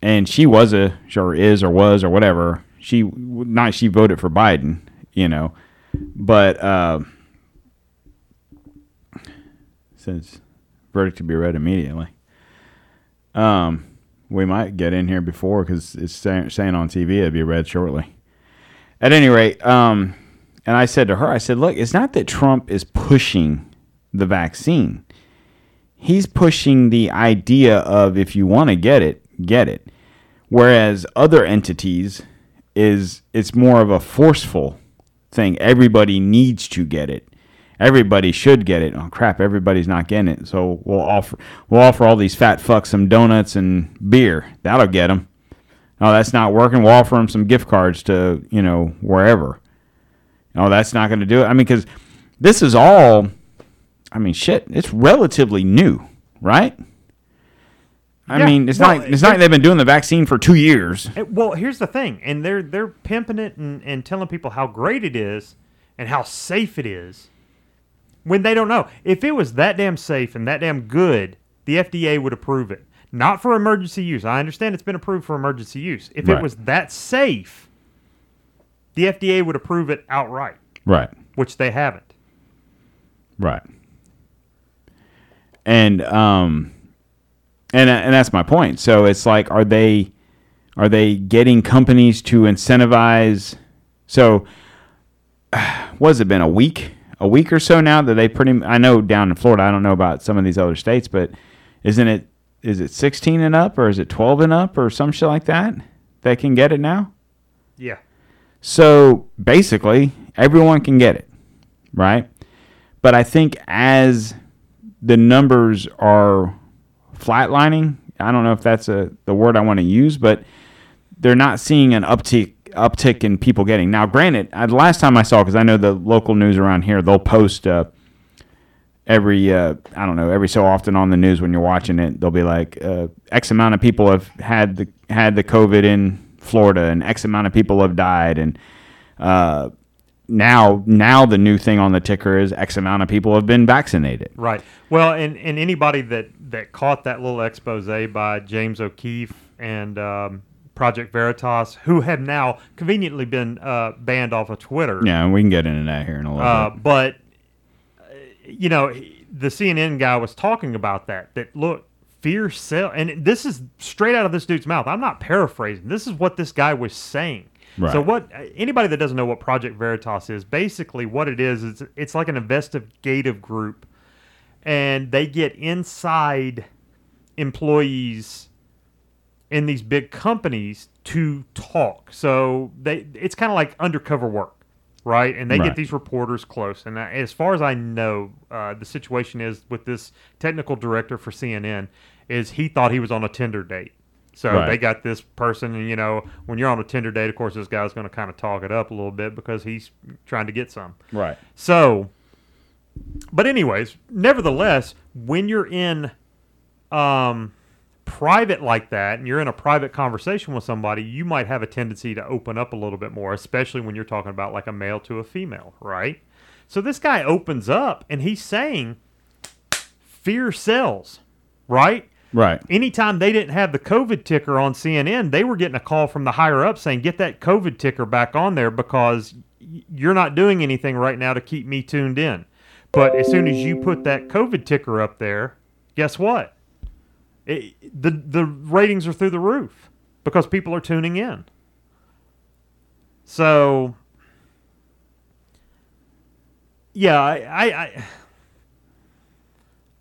And she was a or is or was or whatever. She not she voted for Biden, you know, but uh, since verdict to be read immediately. Um, we might get in here before because it's say, saying on TV it'd be read shortly. At any rate, um, and I said to her, I said, look, it's not that Trump is pushing the vaccine. He's pushing the idea of if you want to get it, get it. Whereas other entities is it's more of a forceful thing. Everybody needs to get it. Everybody should get it. Oh crap! Everybody's not getting it. So we'll offer we'll offer all these fat fucks some donuts and beer. That'll get them. Oh, that's not working. We'll offer them some gift cards to you know wherever. No, that's not going to do it. I mean, because this is all. I mean, shit. It's relatively new, right? I Yeah, mean, it's well, not. It's not like they've been doing the vaccine for two years. Eh, Well, here's the thing, and they're they're pimping it and, and telling people how great it is and how safe it is when they don't know. If it was that damn safe and that damn good, the FDA would approve it. Not for emergency use. I understand it's been approved for emergency use. If Right. it was that safe, the FDA would approve it outright, Right. which they haven't. Right. And um and and that's my point. So it's like are they are they getting companies to incentivize so (sighs) what has it been a week a week or so now that they pretty I know down in Florida I don't know about some of these other states but isn't it is it 16 and up or is it 12 and up or some shit like that that can get it now? Yeah. So basically, everyone can get it, right? But I think as the numbers are flatlining, I don't know if that's a the word I want to use, but they're not seeing an uptick uptick in people getting. Now, granted, I, the last time I saw, because I know the local news around here, they'll post uh, every uh, I don't know every so often on the news when you're watching it, they'll be like uh, X amount of people have had the had the COVID in Florida, and X amount of people have died, and uh, now now the new thing on the ticker is X amount of people have been vaccinated. Right. Well, and, and anybody that, that caught that little expose by James O'Keefe and um, Project Veritas, who have now conveniently been uh, banned off of Twitter. Yeah, we can get into that here in a little Uh, bit. but uh, you know, the CNN guy was talking about that. That look, fear sell, and this is straight out of this dude's mouth. I'm not paraphrasing. This is what this guy was saying. Right. So what? Anybody that doesn't know what Project Veritas is, basically what it is is it's like an investigative group, and they get inside employees in these big companies to talk. So they it's kind of like undercover work, right? And they Right. get these reporters close. And I- as far as I know, uh, the situation is with this technical director for CNN is he thought he was on a Tinder date. So Right. they got this person, and you know, when you're on a Tinder date, of course, this guy's going to kind of talk it up a little bit because he's trying to get some. right. So, but anyways, nevertheless, when you're in um, private like that, and you're in a private conversation with somebody, you might have a tendency to open up a little bit more, especially when you're talking about like a male to a female, right? So this guy opens up and he's saying, "Fear sells," right? Right. anytime they didn't have the COVID ticker on CNN, they were getting a call from the higher up saying, "Get that COVID ticker back on there because you're not doing anything right now to keep me tuned in." But as soon as you put that COVID ticker up there, guess what? It, the the ratings are through the roof because people are tuning in. So, yeah, I, I, I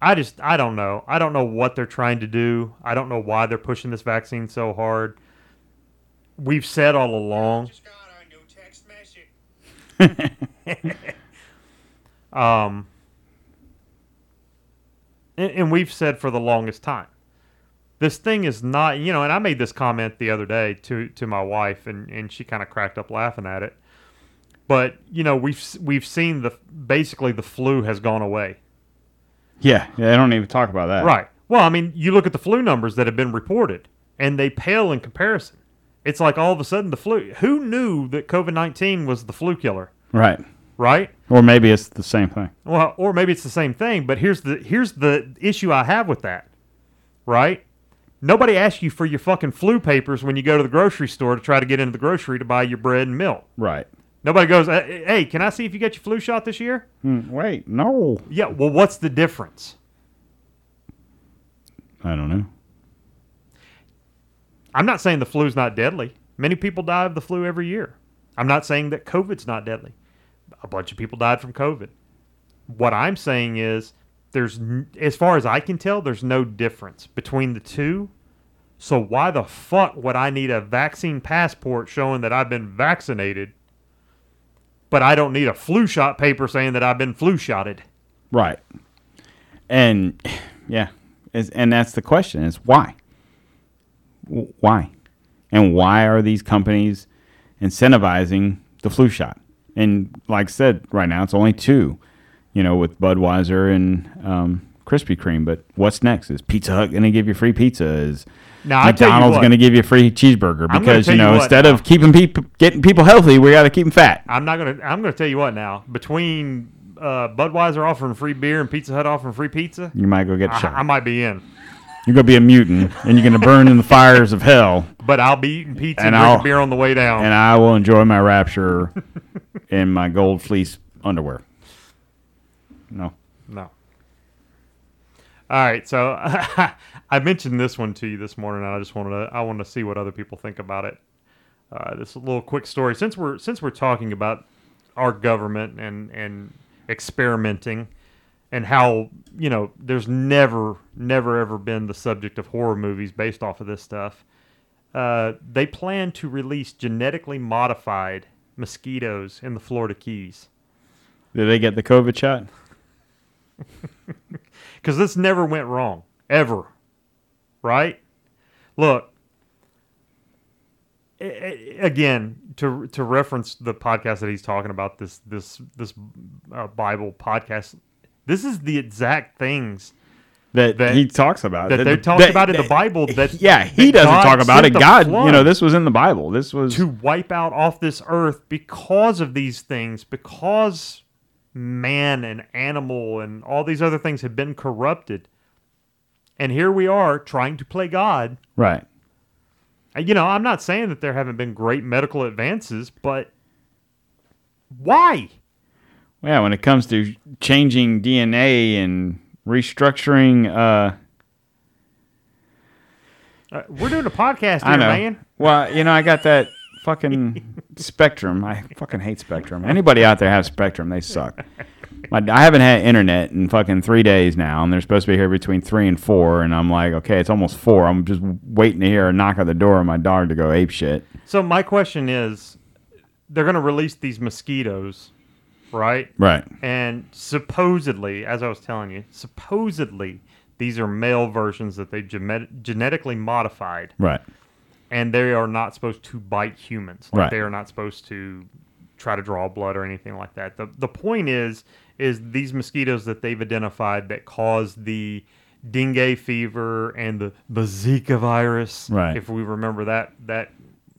I just I don't know. I don't know what they're trying to do. I don't know why they're pushing this vaccine so hard. We've said all along. Just got on your text message. (laughs) Um, and, and we've said for the longest time, this thing is not, you know, and I made this comment the other day to, to my wife, and, and she kind of cracked up laughing at it. But you know, we've we've seen the basically the flu has gone away. Yeah. yeah. I don't even talk about that. Right. Well, I mean, you look at the flu numbers that have been reported, and they pale in comparison. It's like all of a sudden the flu. Who knew that COVID nineteen was the flu killer? Right. right? Or maybe it's the same thing. Well, or maybe it's the same thing, but here's the here's the issue I have with that. Right? Nobody asks you for your fucking flu papers when you go to the grocery store to try to get into the grocery to buy your bread and milk. Right. Nobody goes, "Hey, can I see if you got your flu shot this year?" Hmm, wait, no. Yeah, well, what's the difference? I don't know. I'm not saying the flu's not deadly. Many people die of the flu every year. I'm not saying that COVID's not deadly. A bunch of people died from COVID. What I'm saying is there's as far as I can tell there's no difference between the two. So why the fuck would I need a vaccine passport showing that I've been vaccinated but I don't need a flu shot paper saying that I've been flu shotted? Right. And yeah, is and that's the question: is why? Why? And why are these companies incentivizing the flu shot? And like I said, right now it's only two, you know, with Budweiser and um, Krispy Kreme. But what's next? Is Pizza Hut going to give you free pizza? Is Now, I you McDonald's going to give you a free cheeseburger? Because you you know, what instead now. of keeping people getting people healthy, we got to keep them fat. I'm not gonna. I'm gonna tell you what now. Between uh, Budweiser offering free beer and Pizza Hut offering free pizza, You might go get I, shot. I might be in. You're going to be a mutant, and you're going to burn in the fires of hell. But I'll be eating pizza and, And drinking I'll- beer on the way down. and I will enjoy my rapture (laughs) in my gold fleece underwear. No. no. All right, so (laughs) I mentioned this one to you this morning, and I just wanted to I wanted to see what other people think about it. Uh, this little quick story since we're since we're talking about our government and and experimenting and how you know there's never never ever been the subject of horror movies based off of this stuff. Uh, they plan to release genetically modified mosquitoes in the Florida Keys. Did they get the COVID shot? (laughs) because this never went wrong ever right look again to to reference the podcast that he's talking about this this this uh, bible podcast this is the exact things That, That- he talks about. that they talk about in the Bible that yeah, he that doesn't God talk about it. God, you know, this was in the Bible. This was to wipe out off this earth because of these things because man and animal and all these other things have been corrupted and here we are trying to play god right. You know i'm not saying that there haven't been great medical advances but why Yeah, when it comes to changing DNA and restructuring, uh, uh, we're doing a podcast (laughs) here man Well, you know, I got that fucking (laughs) Spectrum. I fucking hate Spectrum. Anybody out there have Spectrum? They suck. My, I haven't had internet in fucking three days now, and they're supposed to be here between three and four. And I'm like, okay, it's almost four. I'm just waiting to hear a knock at the door of my dog to go ape shit. so my question is they're going to release these mosquitoes right Right. And supposedly, as I was telling you, supposedly these are male versions that they gene- genetically modified, Right. and they are not supposed to bite humans. Like Right. they are not supposed to try to draw blood or anything like that. The the point is is these mosquitoes that they've identified that cause the dengue fever and the, the Zika virus. Right. If we remember that that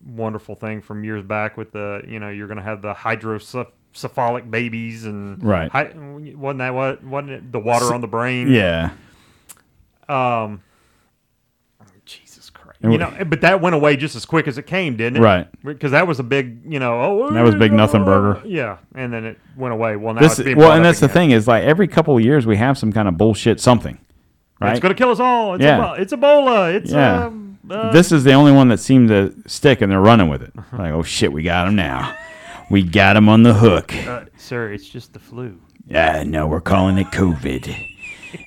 wonderful thing from years back with the you know you're going to have the hydrocephalic babies and Right. wasn't that what wasn't it the water on the brain? Yeah. Um. Jesus Christ. And You know, but that went away just as quick as it came, didn't it? Right. Because that was a big, you know, oh, That was a big nothing burger. Yeah, and then it went away. Well, now This it's well, and that's the thing is like every couple of years we have some kind of bullshit something, right? It's gonna kill us all. It's, Yeah. Ebola. it's Ebola. It's Yeah. um, uh, this is the only one that seemed to stick, and they're running with it. (laughs) Like, oh shit, we got him now. We got him on the hook. uh, sir, it's just the flu. Yeah, no, we're calling it COVID.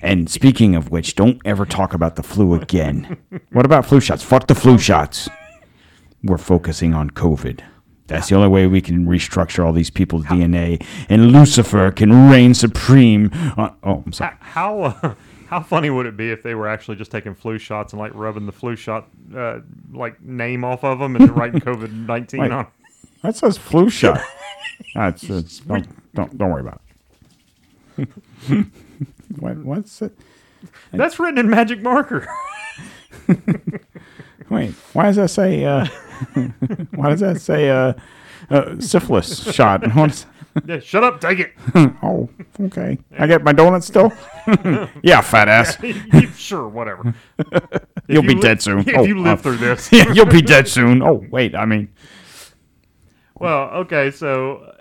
And speaking of which, don't ever talk about the flu again. What about flu shots? Fuck the flu shots. We're focusing on COVID. That's the only way we can restructure all these people's DNA, and Lucifer can reign supreme. On, oh, I'm sorry. How how, uh, how funny would it be if they were actually just taking flu shots and like rubbing the flu shot uh, like name off of them and then writing (laughs) COVID nineteen Wait. on? That says flu shot. (laughs) That's it's, don't, don't don't worry about it. (laughs) what, what's it? (laughs) That's written in magic marker. (laughs) Wait, why does that say? Uh, (laughs) why does that say uh, uh, syphilis shot? Yeah, shut up, take it. oh, okay. I get my donuts still. yeah, fat ass. sure, whatever. You'll you be li- dead soon. If Oh, you live uh, through this. yeah, you'll be dead soon. Oh, wait. I mean, Well, okay, so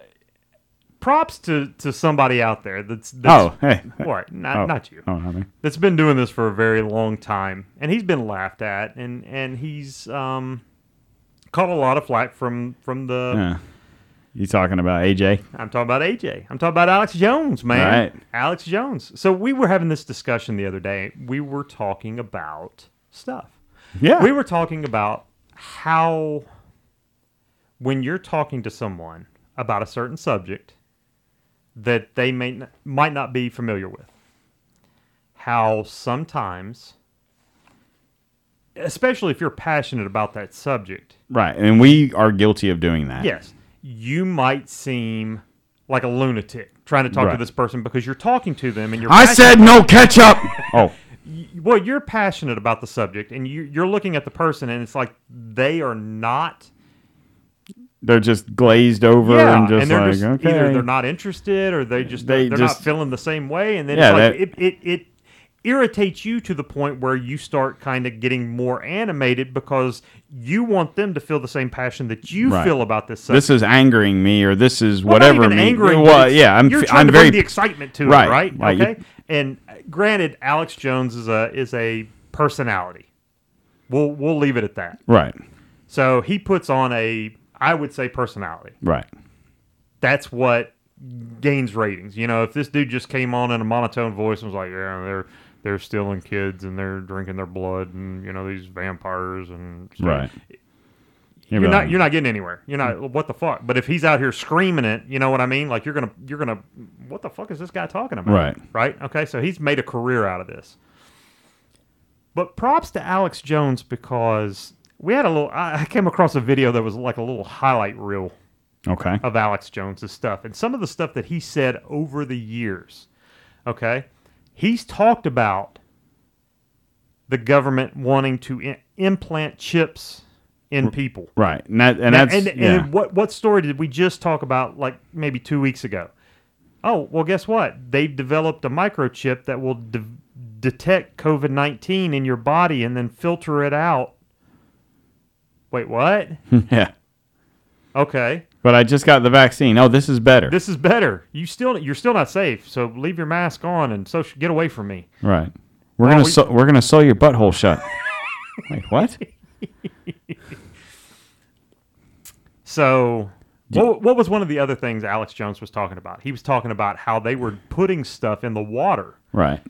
props to, to somebody out there that's, that's oh, hey. What? Not, Oh. not you. Oh, I mean, That's been doing this for a very long time, and he's been laughed at, and and he's um, caught a lot of flack from from the. yeah. You talking about AJ? I'm talking about AJ. I'm talking about Alex Jones, man. Right. Alex Jones. So we were having this discussion the other day. We were talking about stuff. Yeah. We were talking about how when you're talking to someone about a certain subject that they may n- might not be familiar with, how sometimes, especially if you're passionate about that subject, right. And we are guilty of doing that. yes, you might seem like a lunatic trying to talk to Right. this person because you're talking to them and you're I passionate- said no ketchup. (laughs) oh, well, you're passionate about the subject, and you, you're looking at the person, and it's like they are not. They're just glazed over Yeah, and just they're like, just okay. either they're not interested or they just They they are just- not feeling the same way, and then Yeah, it's like that- it, it it irritates you to the point where you start kind of getting more animated because you want them to feel the same passion that you Right. feel about this subject. this is angering me or this is Well, whatever me. angering, well, yeah, I'm you're trying I'm to very bring the excitement to Right, it, right? right, you- Okay. And granted, Alex Jones is a is a personality. We'll we'll leave it at that. right, So he puts on a, I would say, personality. right. That's what gains ratings. You know, if this dude just came on in a monotone voice and was like, "Yeah, they're they're stealing kids and they're drinking their blood and you know these vampires and stuff," Right. You're You're not right. you're not getting anywhere. You're not mm. what the fuck. But if he's out here screaming it, you know what I mean? Like you're gonna you're gonna what the fuck is this guy talking about? Right. Right. Okay. So he's made a career out of this. But props to Alex Jones because we had a little. I came across a video that was like a little highlight reel Okay. of Alex Jones's stuff and some of the stuff that he said over the years. Okay, he's talked about the government wanting to I- implant chips in people. Right. And that and Now, that's and, yeah. and what what story did we just talk about like maybe two weeks ago? Oh well, guess what? They've developed a microchip that will de- detect COVID nineteen in your body and then filter it out. Wait, what? (laughs) yeah. Okay, But I just got the vaccine. Oh, this is better. this is better. You still you're still not safe, so leave your mask on and so get away from me. right. We're Well, gonna we- sew, we're gonna sew your butthole shut. (laughs) Wait, what? (laughs) So, what, what was one of the other things Alex Jones was talking about? He was talking about how they were putting stuff in the water. Right.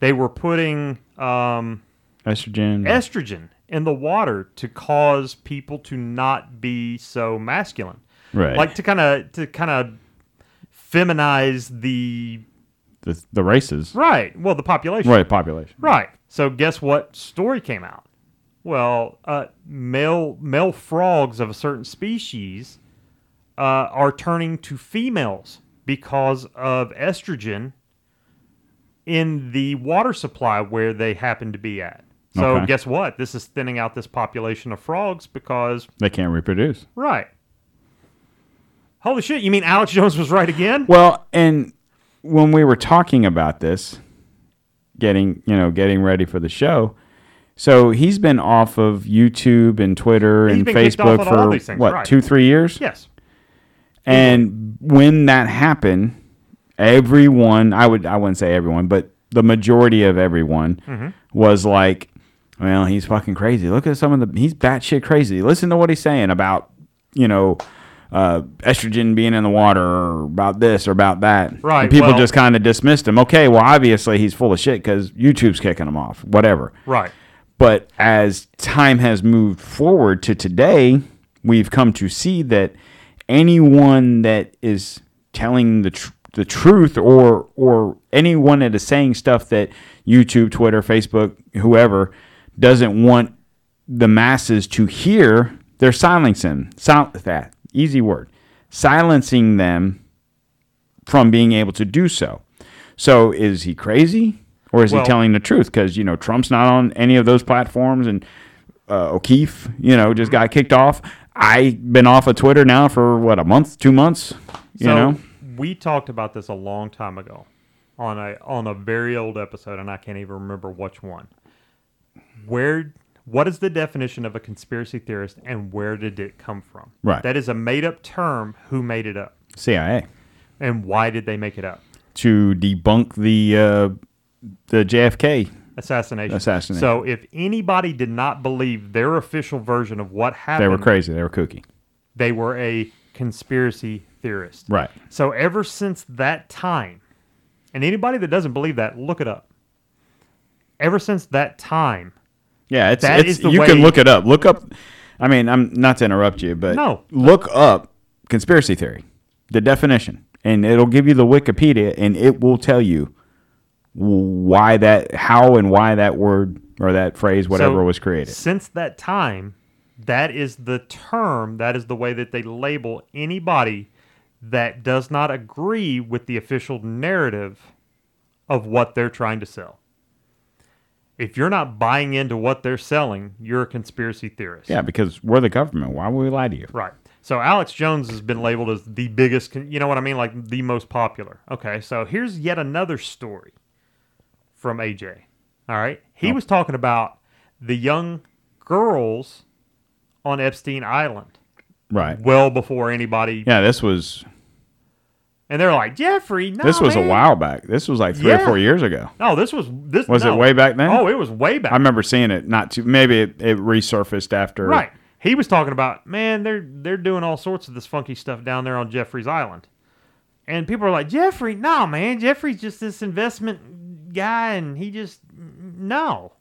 They were putting um, Estrogen. estrogen in the water to cause people to not be so masculine, right. like to kind of to kind of feminize the the the races. right. Well, the population. Right. Population. Right. So guess what story came out? Well, uh, male male frogs of a certain species uh, are turning to females because of estrogen in the water supply where they happen to be at. So Okay. guess what? This is thinning out this population of frogs because They can't reproduce. right. Holy shit! You mean Alex (laughs) Jones was right again? Well, and when we were talking about this, getting you know getting ready for the show, so he's been off of YouTube and Twitter and been kicked off Facebook for things, what right. two three years. Yes. And when that happened, everyone I would I wouldn't say everyone, but the majority of everyone Mm-hmm. was like, "Well, he's fucking crazy. Look at some of the he's batshit crazy. Listen to what he's saying about you know." Uh, estrogen being in the water, or about this or about that. Right, And people well- just kind of dismissed him. Okay, well, obviously he's full of shit because YouTube's kicking him off. Whatever. Right. But as time has moved forward to today, we've come to see that anyone that is telling the tr- the truth or or anyone that is saying stuff that YouTube, Twitter, Facebook, whoever doesn't want the masses to hear, they're silencing sil- that easy word, silencing them from being able to do so. So is he crazy or is Well- he telling the truth? Because you know Trump's not on any of those platforms, and uh, O'Keefe, you know, just got kicked off. I've been off of Twitter now for what a month, two months. You so know, we talked about this a long time ago on a on a very old episode, and I can't even remember which one. Where what is the definition of a conspiracy theorist, and where did it come from? Right. That is a made up term. Who made it up, CIA and why did they make it up? to debunk the uh, the JFK. Assassination. Assassination. So if anybody did not believe their official version of what happened, They were crazy. They were kooky. they were a conspiracy theorist. Right. So ever since that time, and anybody that doesn't believe that, look it up. Ever since that time, Yeah, it's, That it's is the you way- can look it up. Look up. I mean, I'm not to interrupt you, but No. look up conspiracy theory, the definition, and it'll give you the Wikipedia, and it will tell you why that, how, and why that word or that phrase, whatever, So, was created. Since that time, that is the term, that is the way that they label anybody that does not agree with the official narrative of what they're trying to sell. If you're not buying into what they're selling, you're a conspiracy theorist. Yeah, because we're the government. Why would we lie to you? Right. So Alex Jones has been labeled as the biggest, you know what I mean? Like the most popular. Okay. So here's yet another story from AJ. All right. He was talking about the young girls on Epstein Island Right. well before anybody. Yeah, this was And they're like, Jeffrey, no. this was a while back. This was like three or four years ago. No, this was this. Was no. it way back then? Oh, it was way back. I remember seeing it. Not too. Maybe it, it resurfaced after. Right. He was talking about, man, they're they're doing all sorts of this funky stuff down there on Jeffrey's Island. And people are like, Jeffrey, no, man, Jeffrey's just this investment guy and he just no.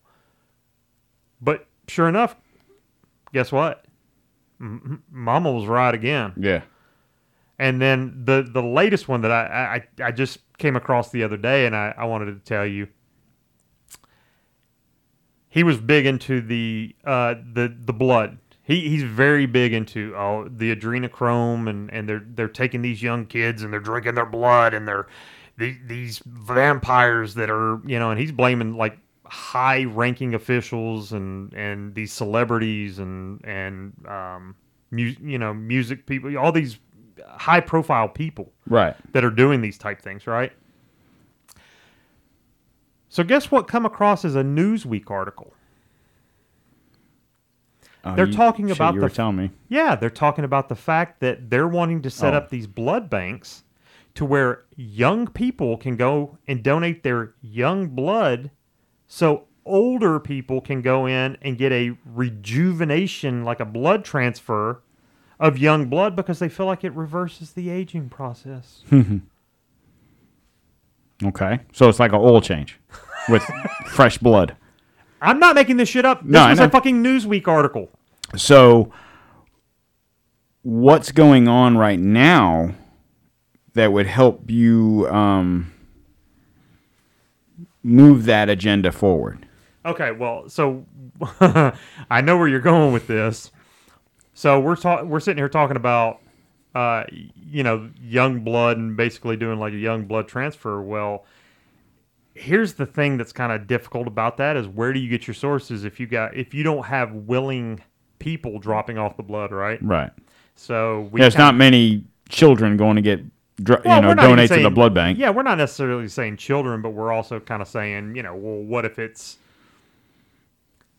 But sure enough, guess what? M- Mama was right again. Yeah. And then the the latest one that I I, I just came across the other day, and I, I wanted to tell you. He was big into the uh, the the blood. He he's very big into the adrenochrome, and, and they're they're taking these young kids and they're drinking their blood, and they're the, these vampires that are you know, and he's blaming like high ranking officials and and these celebrities and and um mu- you know music people all these high profile people Right. that are doing these type things, right? So guess what come across as a Newsweek article? Oh, They're you- talking shit, about You the were telling me. Yeah, they're talking about the fact that they're wanting to set Oh. up these blood banks to where young people can go and donate their young blood so older people can go in and get a rejuvenation like a blood transfer of young blood because they feel like it reverses the aging process. (laughs) Okay. So it's like an oil change with (laughs) fresh blood. I'm not making this shit up. This No, was a fucking Newsweek article. So what's going on right now that would help you um, move that agenda forward? Okay, well, so (laughs) I know where you're going with this. So we're talking, we're sitting here talking about, uh, you know, young blood and basically doing like a young blood transfer. Well, here's the thing that's kind of difficult about that is where do you get your sources if you got if you don't have willing people dropping off the blood, right? Right. So we There's kinda- not many children going to get, dr- Well, you know, we're not even donate to the blood bank. Yeah, we're not necessarily saying children, but we're also kind of saying, you know, well, what if it's,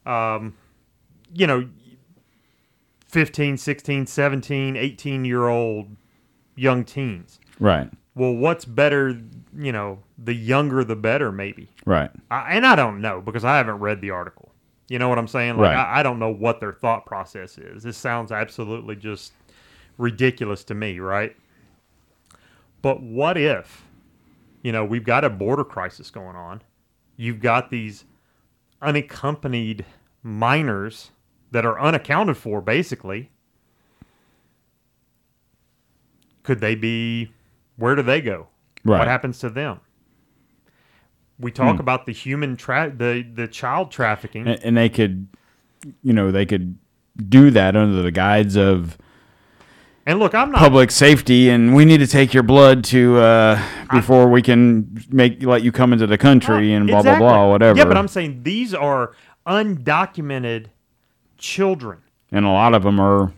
um, you know, 15, 16, 17, 18 year old young teens. Right. Well, what's better, you know, the younger the better, maybe. Right. I, and I don't know because I haven't read the article. You know what I'm saying? Like, Right. I, I don't know what their thought process is. This sounds absolutely just ridiculous to me, right? But what if, you know, we've got a border crisis going on? You've got these unaccompanied minors that are unaccounted for, basically. Could they be, where do they go? Right. What happens to them? We talk about the human tra- the the child trafficking. And, and they could, you know, they could do that under the guides of And look, I'm not public safety, and we need to take your blood to uh, before we can make let you come into the country and blah Exactly. blah blah whatever. Yeah, but I'm saying these are undocumented children. and a lot of them are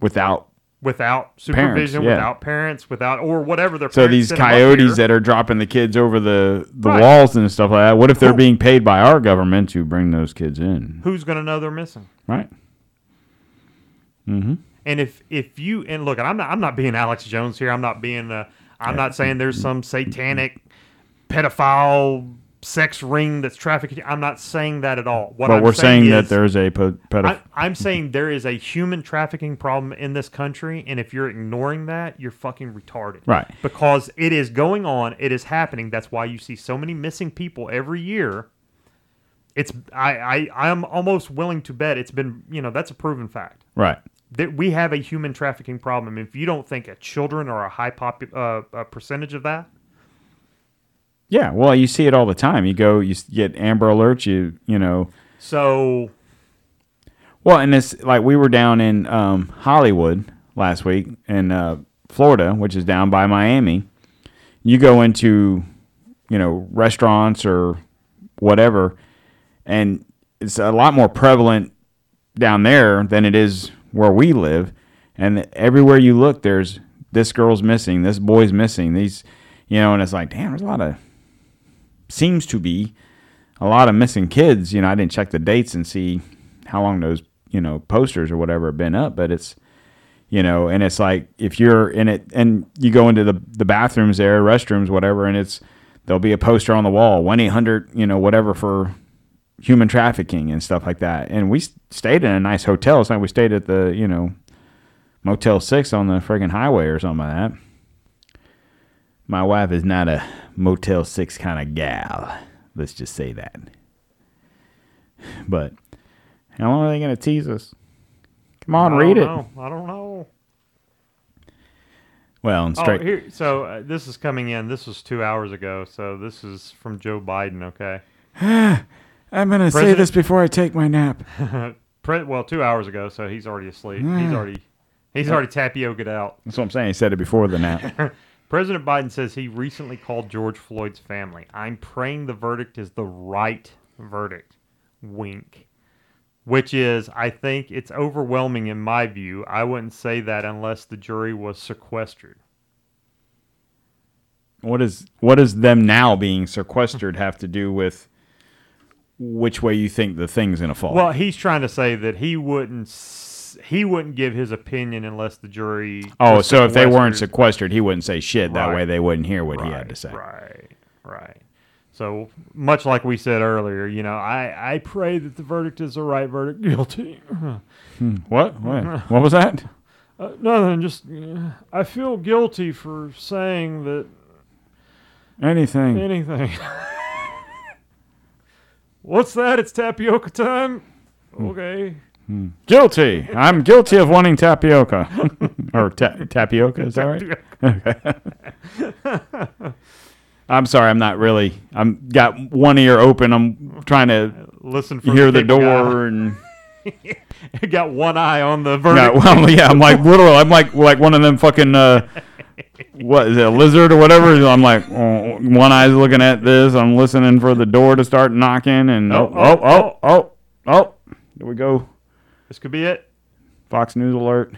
without without supervision, yeah. without parents, without or whatever their So parents these sent 'em up coyotes that are dropping the kids over the the Right. walls and stuff like that. What if they're Who- being paid by our government to bring those kids in? who's going to know they're missing? Right. Mm-hmm. And if if you and look, and I'm not I'm not being Alex Jones here. I'm not being uh, I'm not saying there's some satanic pedophile sex ring that's trafficking. I'm not saying that at all. What But I'm we're saying, that is- there's a pedophile. I, I'm saying there is a human trafficking problem in this country, and if you're ignoring that, you're fucking retarded. Right. Because it is going on, it is happening. That's why you see so many missing people every year. It's I I I'm almost willing to bet it's been you know that's a proven fact right. that we have a human trafficking problem. If you don't think a children are a high pop uh, a percentage of that, Yeah. Well, you see it all the time. You go, you get Amber Alerts. You you know. so Well, and it's like we were down in um, Hollywood last week in uh, Florida, which is down by Miami. You go into, you know, restaurants or whatever, and it's a lot more prevalent down there than it is where we live. And everywhere you look, there's this girl's missing, this boy's missing. These, you know, and it's like, damn, there's a lot of seems to be a lot of missing kids. You know, I didn't check the dates and see how long those you know posters or whatever have been up, but it's you know, and it's like if you're in it and you go into the the bathrooms there, restrooms, whatever, and it's there'll be a poster on the wall, one eight hundred, you know, whatever for human trafficking and stuff like that. And we stayed in a nice hotel. It's like we stayed at the you know Motel Six on the friggin' highway or something like that. My wife is not a Motel Six kind of gal. Let's just say that. But how long are they going to tease us? Come on, I read don't it. know. I don't know. Well, and straight. Oh, here. So uh, this is coming in. This was two hours ago. So this is from Joe Biden. Okay. (sighs) I'm going to say this before I take my nap. (laughs) Pre- well, two hours ago. So he's already asleep. He's (sighs) already he's already tapiocaed out. That's what I'm saying. He said it before the nap. (laughs) President Biden says he recently called George Floyd's family. I'm praying the verdict is the right verdict. Wink. Which is, I think it's overwhelming in my view. I wouldn't say that unless the jury was sequestered. what is what does them now being sequestered have to do with which way you think the thing's going to fall? Well, he's trying to say that he wouldn't he wouldn't give his opinion unless the jury. oh, so if they weren't sequestered. he wouldn't say shit. That Right. way they wouldn't hear what he had to say. Right, right. So much like we said earlier, you know, I, I pray that the verdict is the right verdict. (laughs) Guilty. What? What? What was that? Uh, nothing. Just uh, I feel guilty for saying that Anything. anything. (laughs) What's that? It's tapioca time. Hmm. Guilty. I'm guilty of wanting tapioca. (laughs) or ta- tapioca, is that right? I'm sorry, I'm not really. I'm got one ear open. I'm trying to Listen for hear the big guy. door (laughs) and Got one eye on the yeah, verdict. well, yeah, I'm like literal. I'm like like one of them fucking uh, what is it, a lizard or whatever? I'm like oh, one eye's looking at this. I'm listening for the door to start knocking, and oh Oh, oh oh oh oh, there we go. This could be it. Fox News alert.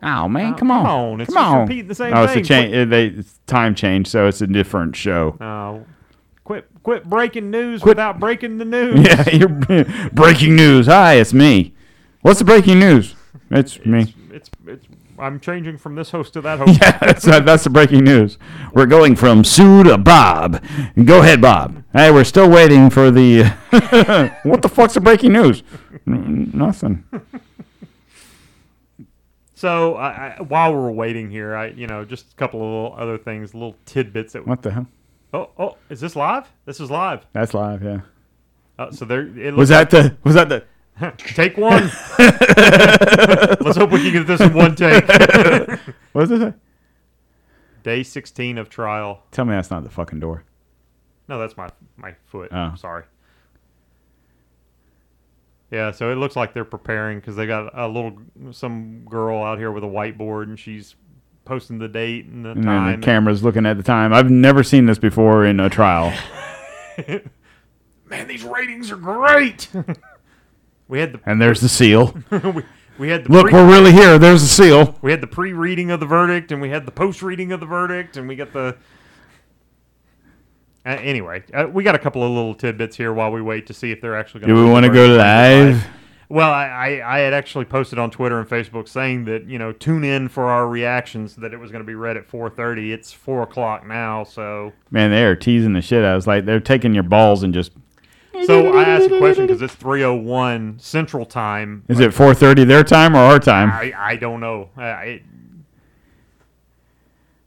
Oh man, Oh, come on, come on, it's come just on. repeating the same oh, it's a thing. change. It, they it's time change, so it's a different show. Oh, quit quit breaking news Quit- without breaking the news. (laughs) Yeah, you're (laughs) breaking news. Hi, it's me. What's the breaking news? It's me. It's it's. I'm changing from this host to that (laughs) host. Yeah, that's that's the breaking news. We're going from Sue to Bob. Go ahead, Bob. Hey, we're still waiting for the. (laughs) what the fuck's the breaking news? N- nothing. So I, I, while we're waiting here, I you know just a couple of little other things, little tidbits that. What the hell? Oh oh, is this live? This is live. That's live. Yeah. Uh, so there. It Was that the? Was that the? Take one? (laughs) Let's hope we can get this in one take. (laughs) What is it? Day 16 of trial. Tell me that's not the fucking door. No, that's my my foot. Oh. Sorry. Yeah, so it looks like they're preparing because they got a little some girl out here with a whiteboard and she's posting the date and the And time. the camera's looking at the time. I've never seen this before in a trial. (laughs) Man, these ratings are great. We had the And there's the seal. (laughs) we, we had the Look, we're really here. There's the seal. we had the pre-reading of the verdict, and we had the post-reading of the verdict, and we got the. Uh, anyway, uh, we got a couple of little tidbits here while we wait to see if they're actually going. to Do we want to go live? Well, I, I, I had actually posted on Twitter and Facebook saying that you know tune in for our reactions that it was going to be read at 4:30. It's four o'clock now, so Man, they are teasing the shit. I was like, they're taking your balls and just. So I asked a question because it's 3:01 Central Time. Is it 4:30 their time or our time? I, I don't know. It,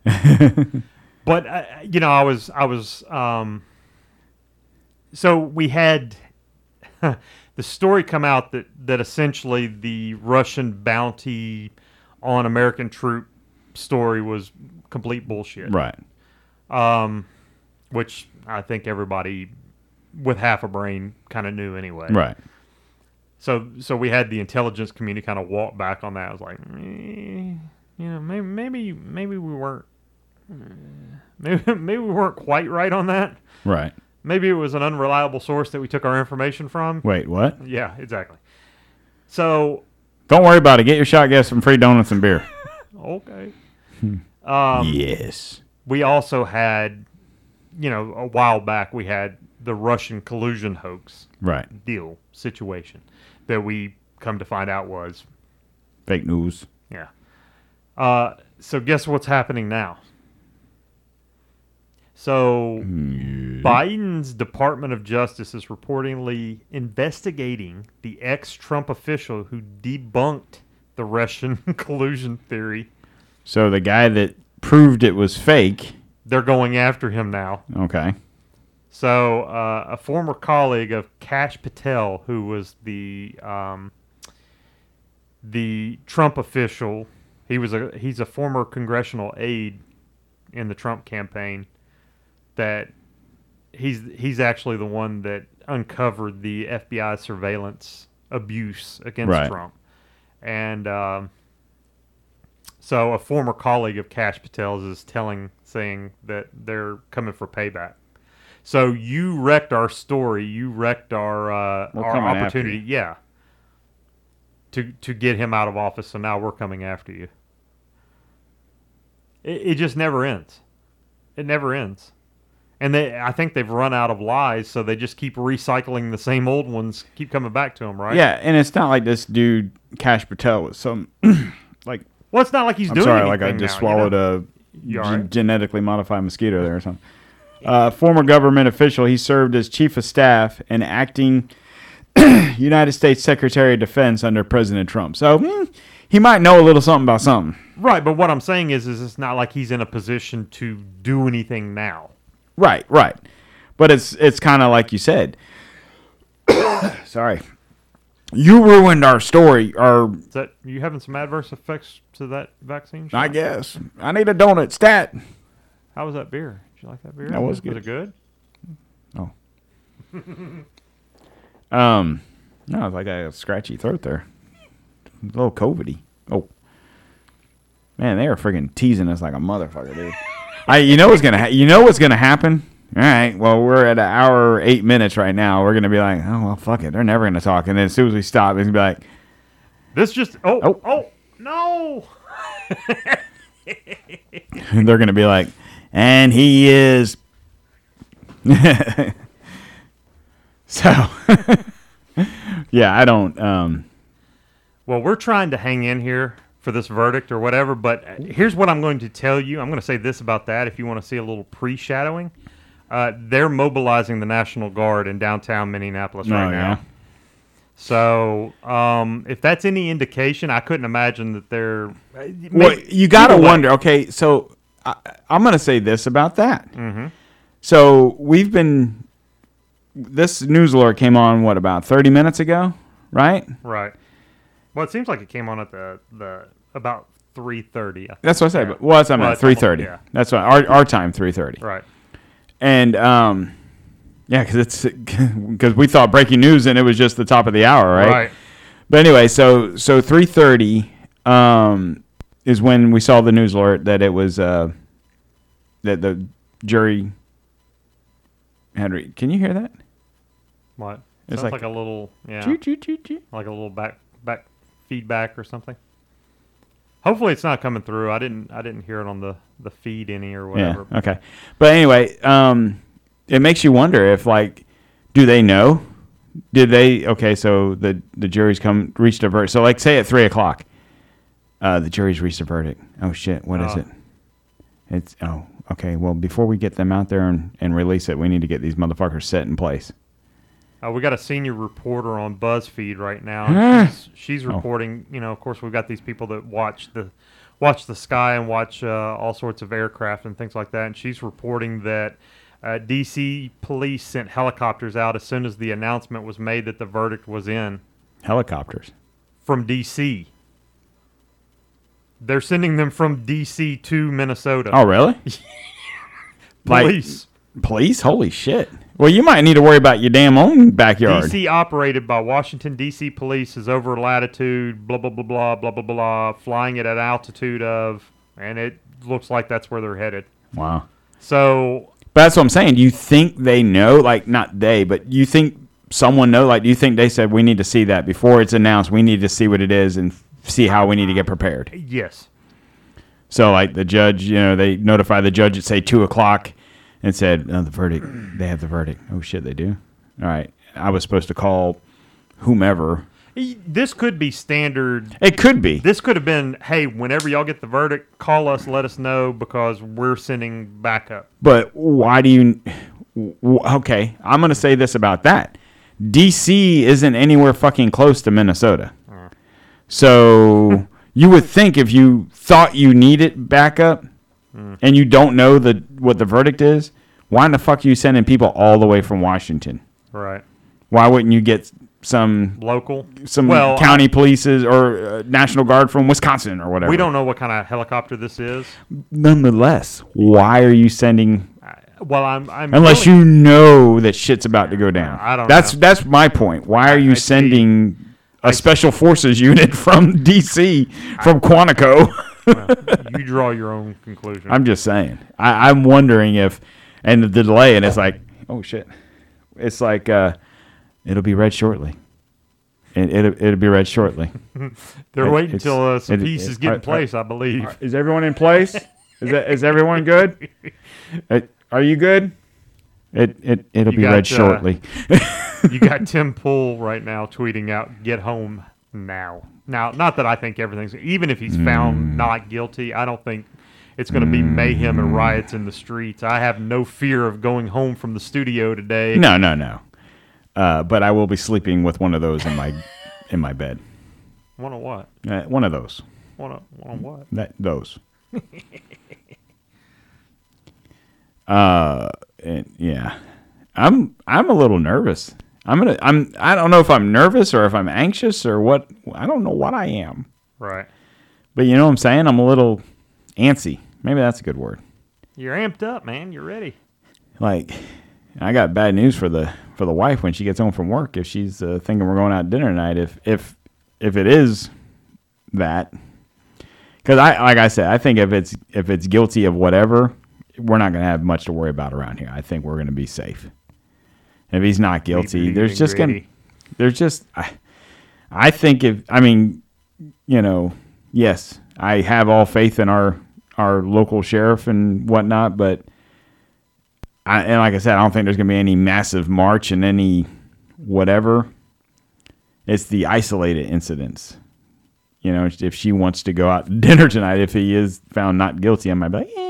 (laughs) but uh, you know, I was I was um. So we had (laughs) the story come out that that essentially the Russian bounty on American troop story was complete bullshit. right. Um, which I think everybody with half a brain kind of knew anyway. Right. So so we had the intelligence community kind of walk back on that. I was like, eh, you know, maybe maybe maybe we weren't eh, maybe (laughs) maybe we weren't quite right on that. Right. Maybe it was an unreliable source that we took our information from. Wait, what? Yeah, exactly. So Don't worry about it. Get your shot guess some free donuts and beer. (laughs) (laughs) okay. Um, yes. we also had, you know, a while back we had the Russian collusion hoax Right. deal situation that we come to find out was Fake news. Yeah. Uh, so guess what's happening now? So Biden's Department of Justice is reportedly investigating the ex-Trump official who debunked the Russian (laughs) collusion theory. So the guy that proved it was fake. They're going after him now. Okay. So uh, a former colleague of Kash Patel, who was the um, the Trump official, he was a he's a former congressional aide in the Trump campaign. That he's he's actually the one that uncovered the FBI surveillance abuse against Right. Trump, and um, so a former colleague of Kash Patel's is telling saying that they're coming for payback. So you wrecked our story. You wrecked our uh, We're our opportunity. Yeah. To to get him out of office. So now we're coming after you. It, it just never ends. It never ends. And they, I think they've run out of lies, so they just keep recycling the same old ones, keep coming back to them, right? Yeah, and it's not like this dude Kash Patel was some (clears throat) like Well, it's not like he's I'm doing sorry, like I just now, you swallowed know? a You all gen- right? genetically modified mosquito there or something. Uh, former government official, he served as chief of staff and acting (clears throat) United States Secretary of Defense under President Trump. So hmm, he might know a little something about something. Right, but what I'm saying is, is it's not like he's in a position to do anything now. Right, right. But it's it's kind of like you said. (coughs) sorry. You ruined our story. Our Is that you having some adverse effects to that vaccine? I guess I need a donut stat. How was that beer? Did you like that beer? That was Was good. it good? (laughs) Um, no, it's like a scratchy throat there. A little COVIDy. Oh, man, they are freaking teasing us like a motherfucker, dude. I, you know what's gonna, ha- you know what's gonna happen. All right, well, we're at an hour eight minutes right now. We're gonna be like, oh well, fuck it. They're never gonna talk. And then as soon as we stop, it's gonna be like, This just oh Oh. oh, no. (laughs) (laughs) they're gonna be like, and he is. (laughs) so, (laughs) yeah, I don't. Um, Well, we're trying to hang in here for this verdict or whatever, but here's what I'm going to tell you. I'm going to say this about that if you want to see a little pre-shadowing. Uh, they're mobilizing the National Guard in downtown Minneapolis right Oh, now. yeah? So, um, if that's any indication, I couldn't imagine that they're. Well, you got to wonder. Okay, so I, I'm going to say this about that. Mm-hmm. So we've been. This news alert came on what about 30 minutes ago, right? Right. Well, it seems like it came on at the the about three thirty. That's what I said. But well, that's what I Well, meant. 3:30. yeah. That's what our our time 3:30. Right. And um, yeah, because it's (laughs) because we thought breaking news and it was just the top of the hour, right? Right. But anyway, so so 3:30 um is when we saw the news alert that it was uh that the jury had re- Can you hear that? What? It's Sounds like- like, a little yeah, choo, choo, choo. like a little back back feedback or something. Hopefully, it's not coming through. I didn't. I didn't hear it on the the feed any or whatever. Yeah. Okay. But anyway, um, it makes you wonder if like, do they know? Did they? Okay, so the the jury's come reached a verdict. So like, say at three o'clock, uh, the jury's reached a verdict. Oh shit! What is Oh. it? It's oh okay. Well, before we get them out there and, and release it, we need to get these motherfuckers set in place. Uh, we got a senior reporter on BuzzFeed right now. (gasps) She's, she's Oh. reporting. You know, of course, we've got these people that watch the watch the sky and watch uh, all sorts of aircraft and things like that. And she's reporting that uh, DC police sent helicopters out as soon as the announcement was made that the verdict was in Helicopters. from DC. They're sending them from DC to Minnesota. Oh really? (laughs) (laughs) like- police. Police? Holy shit! Well, you might need to worry about your damn own backyard. DC operated by Washington D.C. police is over latitude, blah blah blah blah blah blah blah, flying it at an altitude of, and it looks like that's where they're headed. Wow. So But that's what I'm saying. Do you think they know? Like, not they, but you think someone know? Like, do you think they said we need to see that before it's announced? We need to see what it is and see how we need to get prepared. yes, So, like the judge, you know, they notify the judge at say two o'clock and said oh, the verdict. They have the verdict. Oh shit, they do. All right, I was supposed to call whomever. This could be standard. It could be. This could have been, hey, whenever y'all get the verdict, call us, let us know because we're sending backup. But why do you? Okay, I'm going to say this about that. DC isn't anywhere fucking close to Minnesota. So you would think if you thought you needed backup and you don't know the what the verdict is, why in the fuck are you sending people all the way from Washington? Right. Why wouldn't you get some Local. some well, county polices or uh, National Guard from Wisconsin or whatever? We don't know what kind of helicopter this is. Nonetheless, why are you sending Well, I'm. I'm Unless really- you know that shit's about to go down. I don't That's know. that's my point. Why are you I sending a special forces unit (laughs) from DC from Quantico? (laughs) you draw your own conclusion. I'm just saying. I, I'm wondering if, and the delay, and it's like, oh shit, it's like uh, it'll be read shortly. It, it'll, it'll be read shortly. (laughs) They're it- waiting until uh, some it- pieces it- get are- in place, I believe. Is everyone in place? Is that, is everyone good? Uh, are you good? It it it'll You be got, read uh, shortly. you got (laughs) Tim Pool right now tweeting out, "Get home now." Now, not that I think everything's even if he's Mm. found not guilty, I don't think it's going to be mayhem and riots in the streets. I have no fear of going home from the studio today. No, no, no. Uh, but I will be sleeping with one of those in my in my bed. One of what? Uh, one of those. One on, one on what? That those. (laughs) uh, and yeah, I'm I'm a little nervous. I'm gonna I'm I don't know if I'm nervous or if I'm anxious or what. I don't know what I am. Right. But you know what I'm saying? I'm a little antsy. Maybe that's a good word. You're amped up, man. You're ready. Like, I got bad news for the for the wife when she gets home from work. If she's uh, thinking we're going out to dinner tonight, if if if it is that, because I like I said, I think if it's if it's guilty of whatever, we're not going to have much to worry about around here. I think we're going to be safe. If he's not guilty, there's just gonna there's just I, I think if I mean, you know, yes, I have all faith in our our local sheriff and whatnot, but I, and like I said, I don't think there's gonna be any massive march and any whatever. It's the isolated incidents. You know, if she wants to go out to (laughs) dinner tonight, if he is found not guilty, I might be like, eh,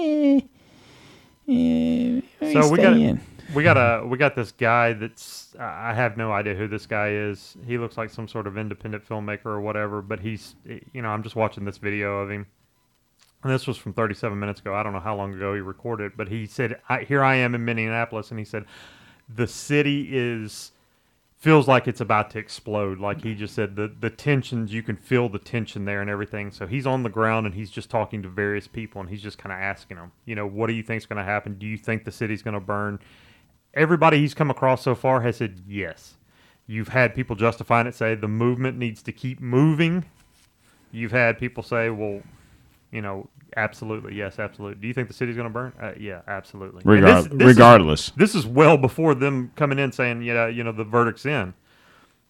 eh, So we got in. we got a we got this guy that's I have no idea who this guy is. He looks like some sort of independent filmmaker or whatever, but he's you know I'm just watching this video of him. And this was from 37 minutes ago. I don't know how long ago he recorded, but he said, I, "Here I am in Minneapolis," and he said, "The city is feels like it's about to explode." Like he just said, the the tensions you can feel the tension there and everything. So he's on the ground and he's just talking to various people and he's just kind of asking them, you know, what do you think's going to happen? Do you think the city's going to burn? Everybody he's come across so far has said yes. You've had people justifying it, say the movement needs to keep moving. You've had people say, well, you know, absolutely, yes, absolutely. Do you think the city's going to burn? Uh, yeah, absolutely. And Regard- this- this is- regardless. this is well before them coming in saying, yeah, you know, the verdict's in.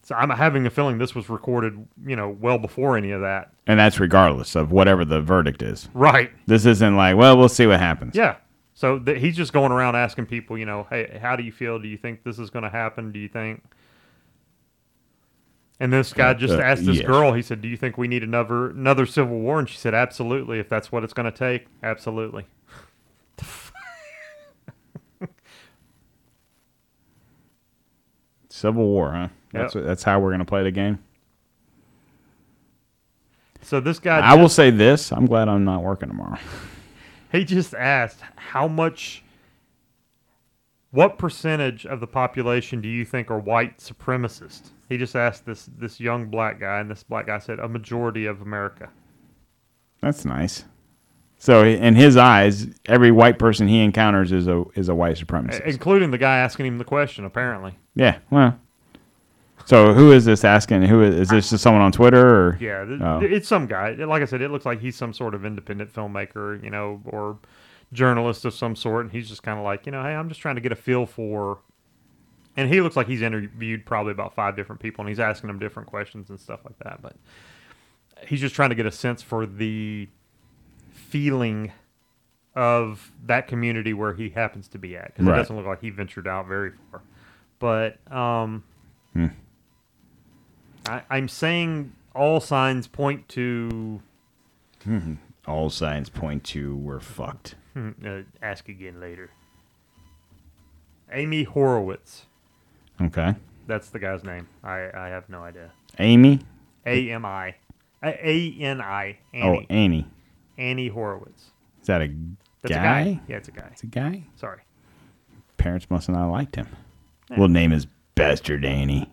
So I'm having a feeling this was recorded, you know, well before any of that. And that's regardless of whatever the verdict is. Right. This isn't like, well, we'll see what happens. Yeah. So th- he's just going around asking people, you know, hey, how do you feel? Do you think this is going to happen? Do you think? And this guy just Uh, asked this yes. girl. He said, "Do you think we need another another civil war?" And she said, "Absolutely. If that's what it's going to take, absolutely." (laughs) Civil War, huh? That's Yep. that's how we're gonna play the game. So this guy, I will say this: I'm glad I'm not working tomorrow. (laughs) he just asked how much, what percentage of the population do you think are white supremacists? He just asked this this young black guy, and this black guy said a majority of America. That's nice. So in his eyes, every white person he encounters is a is a white supremacist. including the guy asking him the question. Apparently, yeah. Well. So who is this asking? Who is, is this? Just someone on Twitter or? yeah, th- Oh. it's some guy. Like I said, it looks like he's some sort of independent filmmaker, you know, or journalist of some sort, and he's just kind of like, you know, hey, I'm just trying to get a feel for. And he looks like he's interviewed probably about five different people, and he's asking them different questions and stuff like that. But he's just trying to get a sense for the feeling of that community where he happens to be at, because Right. it doesn't look like he ventured out very far. But um, Hmm. I, I'm saying all signs point to. All signs point to we're fucked. Hmm, Uh, ask again later. Ami Horowitz. Okay. That's the guy's name. I, I have no idea. Amy. A M I. A N I. Oh, Annie. Annie. Annie Horowitz. Is that a That's guy? a guy. Yeah, it's a guy. It's a guy. Sorry. Parents must have not liked him. Yeah. We'll name his bastard Annie.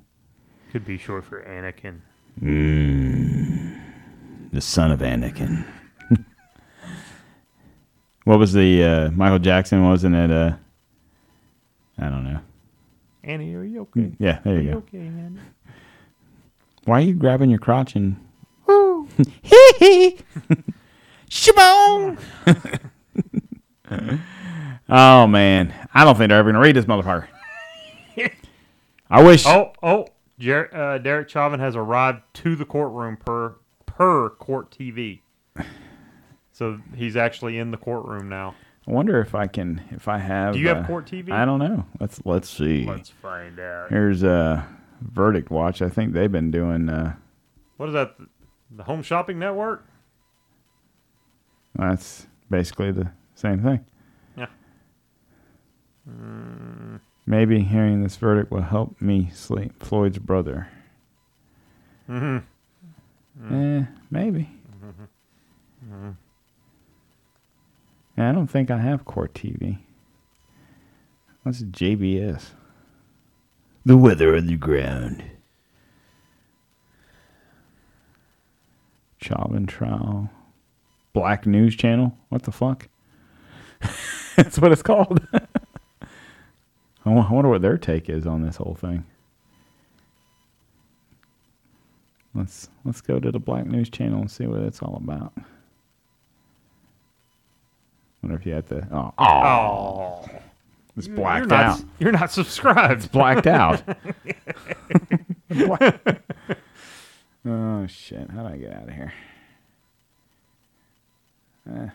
Could be short for Anakin. the son of Anakin. (laughs) what was the uh, Michael Jackson? Wasn't it? Uh, I don't know. Annie, are you okay? Yeah, there you Are you you okay, Annie? Why are you grabbing your crotch and? (laughs) Shimon. (laughs) oh man, I don't think they're ever gonna read this motherfucker. (laughs) I wish. Oh, oh. Jer- uh, Derek Chauvin has arrived to the courtroom per per court TV. So he's actually in the courtroom now. I wonder if I can. If I have. Do you have uh, court TV? I don't know. Let's let's see. Let's find out. Here's uh, verdict watch. I think they've been doing. Uh, What is that? The Home Shopping Network? that's basically the same thing. Yeah. Maybe hearing this verdict will help me sleep. Floyd's brother. Mm-hmm. Eh, maybe. Yeah, I don't think I have Court TV. What's JBS? The weather underground. Chauvin trial. Black News Channel. What the fuck? (laughs) That's what it's called. (laughs) I I wonder what their take is on this whole thing. Let's let's go to the Black News Channel and see what it's all about. Wonder if you had to. Oh, oh Oh, it's you're blacked not, out. You're not subscribed. It's blacked out. (laughs) (laughs) Oh shit! How do I get out of here?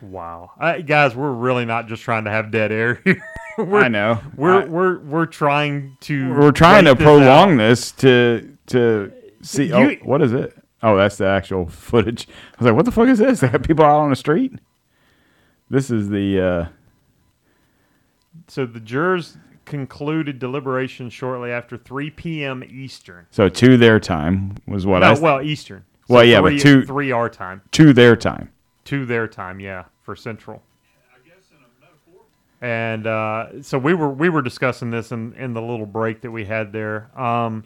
Wow, uh, guys, we're really not just trying to have dead air here. (laughs) we're, I know. We're I- we're we're trying to. we're trying to prolong out. this to to see. Oh, what is it? Oh, that's the actual footage. I was like, what the fuck is this? They have people out on the street. This is the. uh So the jurors concluded deliberation shortly after 3 p.m. Eastern. So to their time was what I no, s- well, Eastern. Well, yeah, but two three our time, to their time. to their time, yeah, for Central. I guess, and uh, so we were we were discussing this in, in the little break that we had there. Um,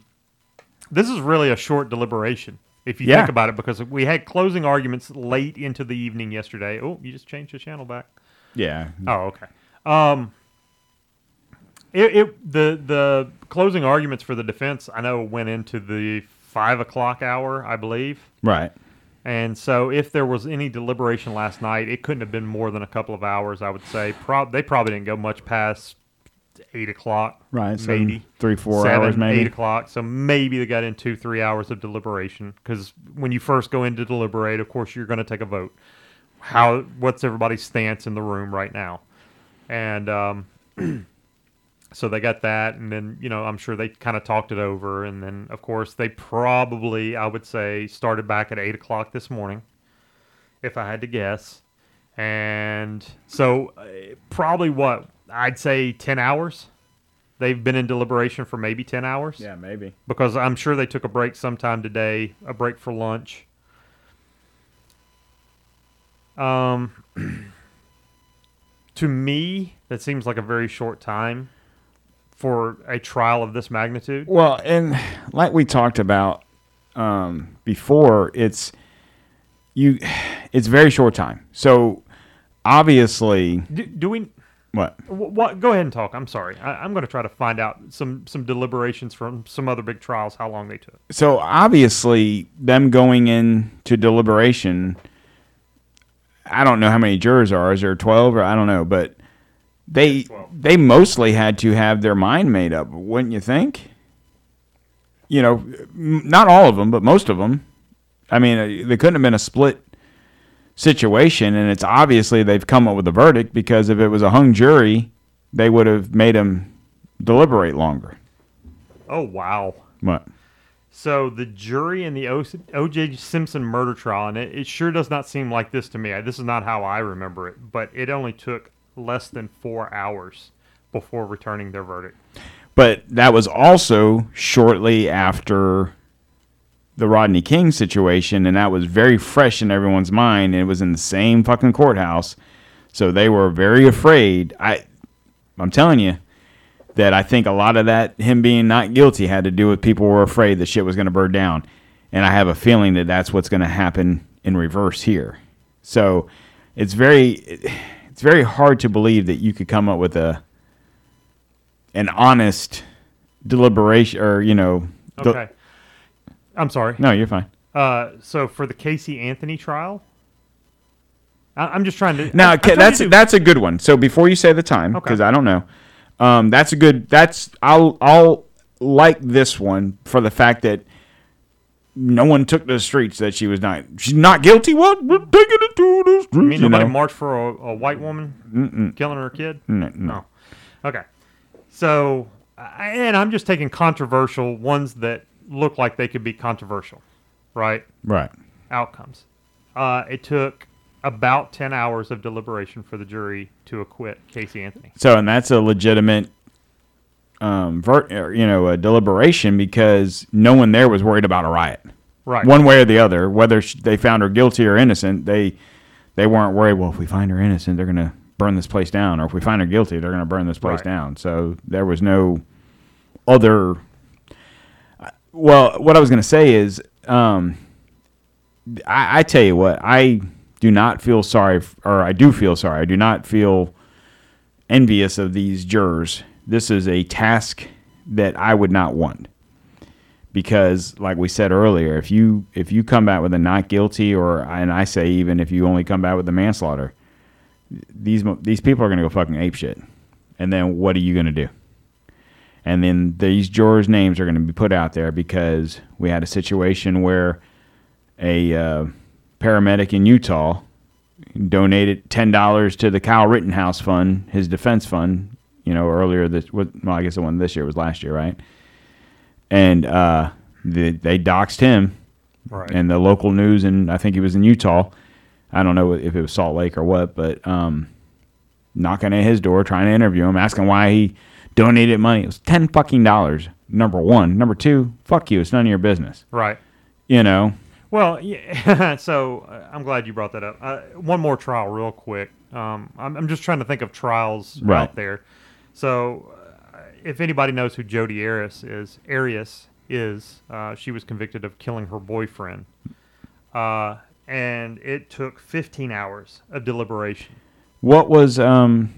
this is really a short deliberation if you Yeah. think about it, because we had closing arguments late into the evening yesterday. Oh, you just changed the channel back. Yeah. Oh, okay. Um, it, it the the closing arguments for the defense I know went into the five o'clock hour, I believe. Right. And so, if there was any deliberation last night, it couldn't have been more than a couple of hours. I would say. Prob- they probably didn't go much past eight o'clock, Right. So maybe three, four seven, hours, maybe. eight o'clock. So maybe they got in two, three hours of deliberation. Because when you first go in to deliberate, of course, you're going to take a vote. How? What's everybody's stance in the room right now? And um, (clears throat) so they got that, and then you know I'm sure they kind of talked it over, and then of course they probably I would say started back at eight o'clock this morning, if I had to guess. And so uh, probably what I'd say ten hours. They've been in deliberation for maybe ten hours Yeah, maybe. because I'm sure they took a break sometime today, a break for lunch. Um, (clears throat) to me, that seems like a very short time for a trial of this magnitude. Well, and like we talked about um, before, it's you. (sighs) It's very short time. So obviously, Do, do we? What? wh- What? Go ahead and talk. I'm sorry. I, I'm going to try to find out some some deliberations from some other big trials, how long they took. So obviously, them going into deliberation. I don't know how many jurors are. Is there twelve or I don't know, but they they mostly had to have their mind made up, wouldn't you think? You know, m- not all of them, but most of them. I mean, uh, they couldn't have been a split situation, and it's obviously they've come up with a verdict because if it was a hung jury, they would have made them deliberate longer. Oh wow. What? So the jury in the O.J. Simpson murder trial, and it, it sure does not seem like this to me. This is not how I remember it, but it only took less than four hours before returning their verdict. But that was also shortly after the Rodney King situation, and that was very fresh in everyone's mind. It was in the same fucking courthouse, so they were very afraid. I, I'm telling you, that I think a lot of that him being not guilty had to do with people were afraid the shit was going to burn down, and I have a feeling that that's what's going to happen in reverse here. So it's very, it's very hard to believe that you could come up with a an honest deliberation or you know Okay. I'm sorry. no you're fine Uh, so for the Casey Anthony trial, I, I'm just trying to. now I- Ca- that's to do- that's a good one so before you say the time Okay. because i don't know um, that's a good that's i'll i'll like this one for the fact that no one took the streets that she was not she's not guilty what we're taking it to the streets I mean, you nobody know? marched for a, a white woman killing her kid. no, no. Okay. So, and I'm just taking controversial ones that look like they could be controversial, right? right Outcomes. Uh, it took about 10 hours of deliberation for the jury to acquit Casey Anthony. So, and that's a legitimate, um, ver- or, you know, a deliberation because no one there was worried about a riot, Right. one way or the other. Whether they found her guilty or innocent, they they weren't worried. Well, if we find her innocent, they're gonna burn this place down, or if we find her guilty, they're gonna burn this place Right. down. So there was no other. Well, what I was gonna say is, um, I, I tell you what, I do not feel sorry, or I do feel sorry. I do not feel envious of these jurors. This is a task that I would not want because, like we said earlier, if you if you come back with a not guilty, or and I say even if you only come back with a manslaughter, these these people are gonna go fucking ape shit, and then what are you gonna do? And then these jurors' names are going to be put out there because we had a situation where a uh, paramedic in Utah donated ten dollars to the Kyle Rittenhouse Fund, his defense fund. You know, earlier this, what- well, I guess the one this year was last year, right? And uh, they, they doxed him, Right. and the local news, and I think he was in Utah. I don't know if it was Salt Lake or what, but um, knocking at his door, trying to interview him, asking why he donated money. It was ten fucking dollars. Number one, number two, fuck you. It's none of your business. right. You know, Well, yeah, (laughs) so uh, I'm glad you brought that up. Uh, one more trial, real quick. Um, I'm, I'm just trying to think of trials Right. out there. So, uh, if anybody knows who Jodi Arias is, Arias is, uh, she was convicted of killing her boyfriend, uh, and it took 15 hours of deliberation. what was um,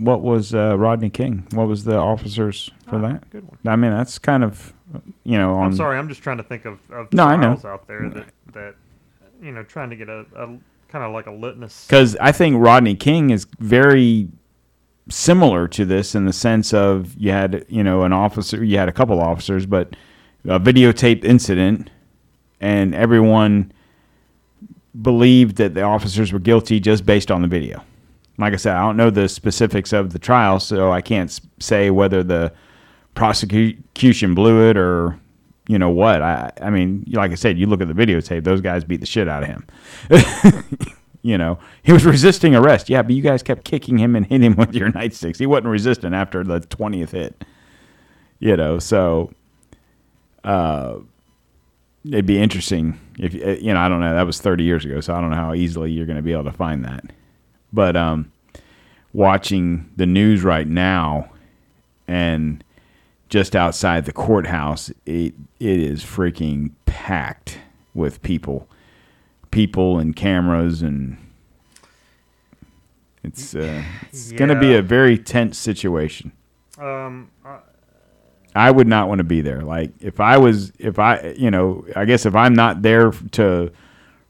what was uh, Rodney King? What was the officers for Ah, that? Good one. I mean, that's kind of, you know, on I'm sorry, I'm just trying to think of, of No, I know. out there that, that, you know, trying to get a, a kind of like a litmus. because I think Rodney King is very similar to this in the sense of you had you know an officer, you had a couple officers, but a videotaped incident, and everyone believed that the officers were guilty just based on the video. Like I said, I don't know the specifics of the trial, so I can't say whether the prosecution blew it or you know what. I I mean, like I said, you look at the videotape; those guys beat the shit out of him. (laughs) you know, he was resisting arrest. Yeah, but you guys kept kicking him and hitting him with your nightsticks. He wasn't resisting after the twentieth hit. You know, so uh, it'd be interesting if uh, you know. I don't know. That was thirty years ago, so I don't know how easily you're going to be able to find that. But um, watching the news right now, and just outside the courthouse, it it is freaking packed with people, people and cameras, and it's uh, it's going to be a very tense situation. Um, uh, I would not want to be there. Like if I was, if I, you know, I guess if I'm not there to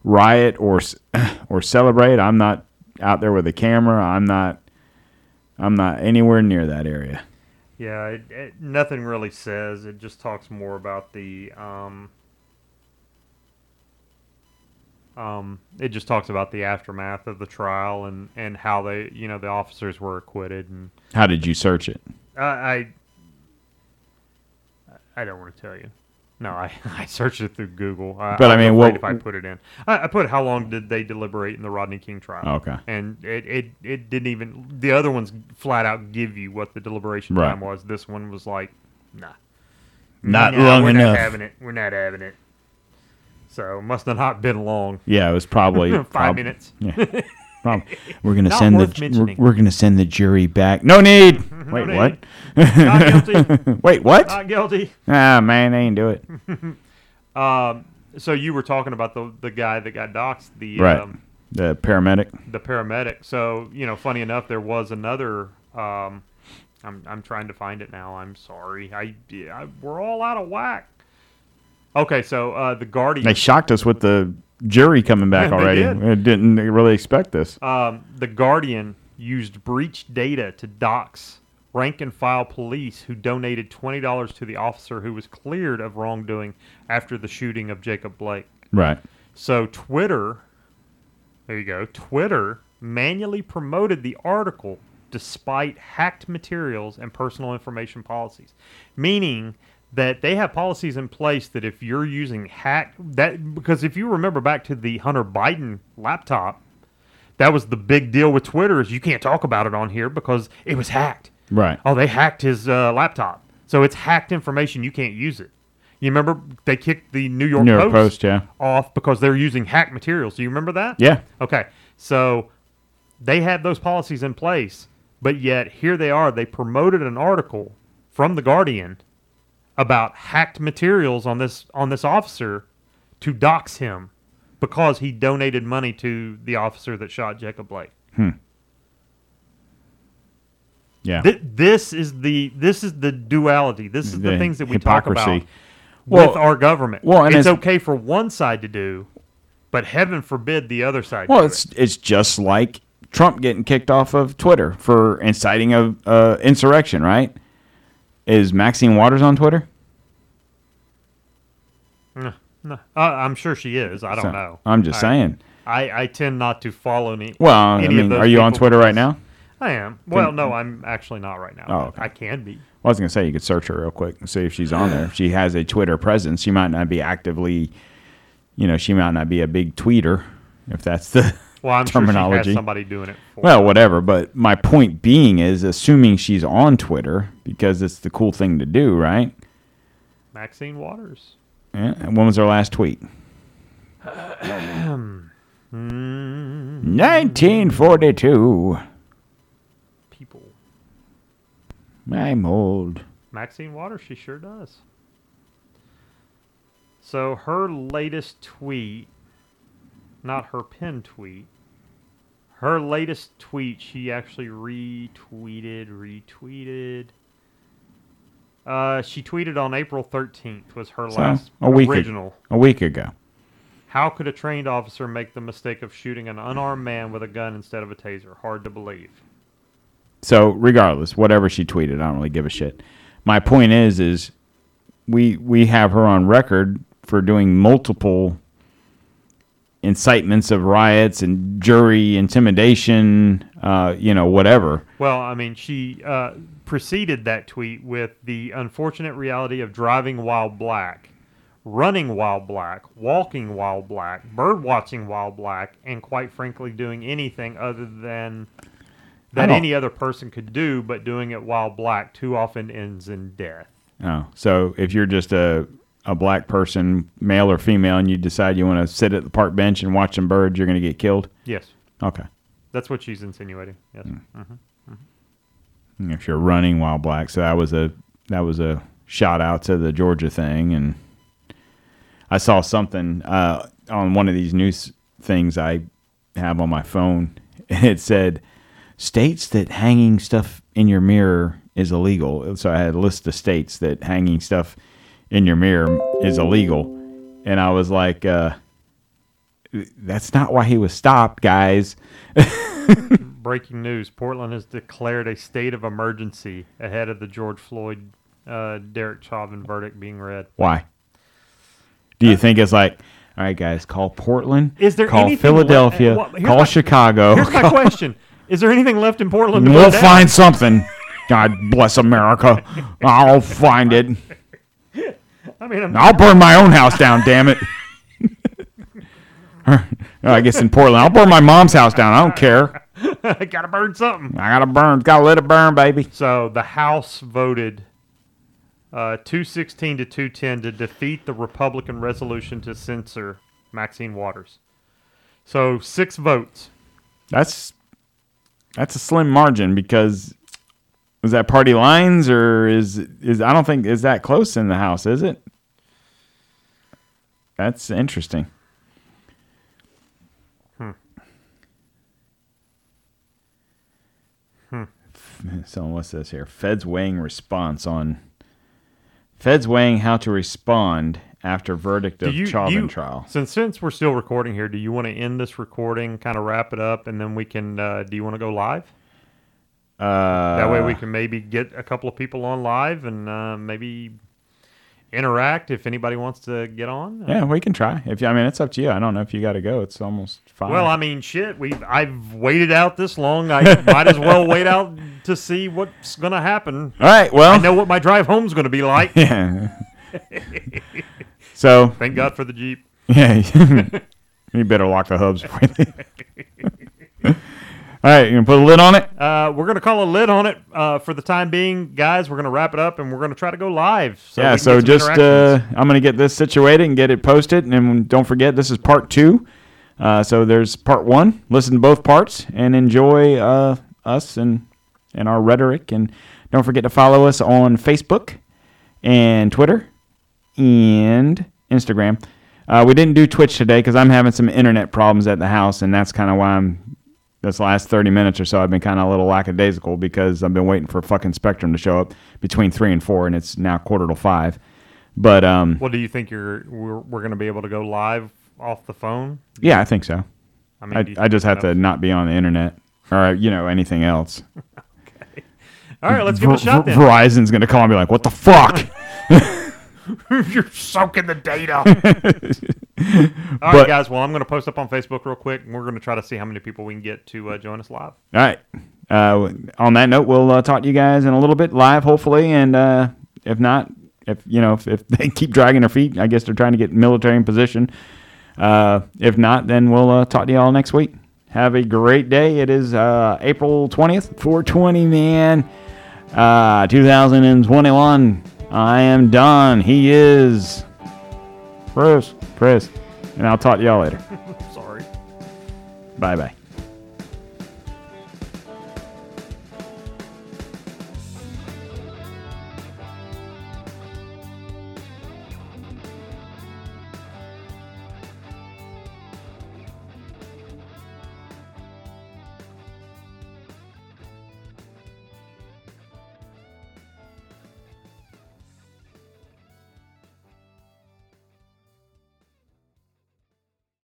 riot or (clears throat) or celebrate, I'm not out there with a camera. I'm not. I'm not anywhere near that area. yeah, it, it, nothing really says. It just talks more about the. Um, um, it just talks about the aftermath of the trial and, and how they, you know, the officers were acquitted and How did you search it? I, I, I don't want to tell you. No, I, (laughs) I searched it through Google. I, But, I mean, what- if I put it in, I, I put how long did they deliberate in the Rodney King trial? Okay. and it, it it didn't even the other ones flat out give you what the deliberation Right. time was. This one was like, nah, Not Nah, long we're enough. Not having it. We're not having it. So it must have not been long. Yeah, it was probably (laughs) Five prob- minutes. Yeah, (laughs) prob- we're gonna send the we're, we're gonna send the jury back. No need. Wait, need. what? Not guilty. (laughs) Wait, what? Not guilty. ah, man, they ain't do it. (laughs) Um, so you were talking about the the guy that got doxxed, the Right. um, The paramedic. the paramedic. So you know, funny enough, there was another. Um, I'm I'm trying to find it now. I'm sorry. I, I we're all out of whack. Okay, so uh, the Guardian. They shocked us with the jury coming back (laughs) already. did. Didn't really expect this. um, the Guardian used breach data to dox rank and file police who donated twenty dollars to the officer who was cleared of wrongdoing after the shooting of Jacob Blake. Right. So Twitter, there you go. Twitter manually promoted the article despite hacked materials and personal information policies, meaning that they have policies in place that if you're using hack that because if you remember back to the Hunter Biden laptop, that was the big deal with Twitter is you can't talk about it on here because it was hacked. Right. Oh, they hacked his uh, laptop, so it's hacked information. You can't use it. You remember they kicked the New York, New York Post, Post, yeah. off because they're using hacked materials. Do you remember that? Yeah. Okay, so they had those policies in place, but yet here they are. They promoted an article from the Guardian about hacked materials on this on this officer to dox him because he donated money to the officer that shot Jacob Blake. Yeah. Th- this is the this is the duality. This is the, The things that we talk about hypocrisy. with our government. well, and it's it's- okay for one side to do, but heaven forbid the other side. Well, it's it's just like Trump getting kicked off of Twitter for inciting a uh, insurrection, right? Is Maxine Waters on Twitter? No, no. Uh, I'm sure she is. I don't So, know. I'm just I, saying. I, I tend not to follow any. Well, I any of mean, those are you on Twitter right now? I am. Well, no, I'm actually not right now. Oh, but okay. I can be. I was gonna say you could search her real quick and see if she's on there. If she has a Twitter presence, she might not be actively, you know, she might not be a big tweeter, if that's the (laughs) Well, I'm sure she terminology. has somebody doing it. For well, her. whatever. But my point being is, assuming she's on Twitter because it's the cool thing to do, right? Maxine Waters. Yeah. and When was her last tweet? (clears throat) Mm, 1942. people. I'm old. Maxine Waters, she sure does. So her latest tweet, not her pin tweet, her latest tweet, she actually retweeted, retweeted. Uh, she tweeted on April 13th was her So, last a week original. A week ago. How could a trained officer make the mistake of shooting an unarmed man with a gun instead of a taser? Hard to believe. So regardless, whatever she tweeted, I don't really give a shit. My point is, is we we have her on record for doing multiple incitements of riots and jury intimidation, uh, you know, whatever. Well, I mean, she uh, preceded that tweet with the unfortunate reality of driving while black, running while black, walking while black, bird watching while black, and quite frankly, doing anything other than that any other person could do, but doing it while black too often ends in death. Oh, so if you're just a a black person, male or female, and you decide you want to sit at the park bench and watch some birds, you're going to get killed. Yes, Okay. that's what she's insinuating. Yes. Hmm. Mhm. if you're running while black. So that was a that was a shout out to the Georgia thing, and I saw something uh, on one of these news things I have on my phone. (laughs) It said states that hanging stuff in your mirror is illegal. So I had a list of states that hanging stuff in your mirror is illegal, and I was like, uh, "That's not why he was stopped, guys." (laughs) Breaking news: Portland has declared a state of emergency ahead of the George Floyd, uh, Derek Chauvin verdict being read. Why? Do you think it's like, all right, guys, call Portland, Is there call Philadelphia, uh, well, here's call my- Chicago, Here's my question: (laughs) Is there anything left in Portland? To we'll burn down? find something. God bless America. I'll find it. I mean, I'm, I'll burn my own house down. Damn it. (laughs) I guess in Portland, I'll burn my mom's house down. I don't care. (laughs) I gotta burn something. I gotta burn. Gotta let it burn, baby. So the House voted uh, 216 to 210 to defeat the Republican resolution to censor Maxine Waters. So six votes. That's that's a slim margin because is that party lines or is is I don't think is that close in the house, is it? That's interesting. Hmm. Hmm. So what's this here? Feds weighing response on Feds weighing how to respond after verdict of Chauvin trial. Since since we're still recording here, do you want to end this recording, kind of wrap it up, and then we can? Uh, do you want to go live? Uh, That way we can maybe get a couple of people on live and uh, maybe interact if anybody wants to get on. Yeah, we can try. If I mean, it's up to you. I don't know if you got to go. It's almost fine. Well, I mean, shit. We I've waited out this long. I (laughs) might as well wait out to see what's gonna happen. All right. Well, I know what my drive home's gonna be like. Yeah. (laughs) (laughs) so Thank God for the Jeep. (laughs) yeah, (laughs) you better lock the hubs. before you leave. (laughs) All right, you gonna put a lid on it? Uh, we're gonna call a lid on it uh, for the time being, guys. We're gonna wrap it up and we're gonna try to go live. So yeah. So just uh. I'm gonna get this situated and get it posted, and don't forget this is part two. Uh, so there's part one. Listen to both parts and enjoy uh, us and and our rhetoric, and don't forget to follow us on Facebook and Twitter and Instagram. Uh, we didn't do Twitch today because I'm having some internet problems at the house, and that's kind of why I'm. This last 30 minutes or so, I've been kind of a little lackadaisical because I've been waiting for fucking Spectrum to show up between three and four, and it's now quarter to five. But um, Well, do you think you're we're, we're gonna be able to go live off the phone? yeah, I think so. I mean, I, I just have to not be on the internet or you know anything else. (laughs) okay. All right, let's give it a shot then. Verizon's gonna call and be like, "What the fuck?" (laughs) (laughs) You're soaking the data. (laughs) All But- right, guys. Well, I'm going to post up on Facebook real quick, and we're going to try to see how many people we can get to uh, join us live. All right. Uh, on that note, we'll uh, talk to you guys in a little bit live, hopefully. And uh, if not, if you know, if, if (laughs) they keep dragging their feet, I guess they're trying to get military in position. Uh, if not, then we'll uh, talk to you all next week. Have a great day. It is uh, April twentieth, four twenty, man. Uh, 2021. I am Don. He is Chris. Chris. And I'll talk to y'all later. (laughs) Sorry. Bye bye.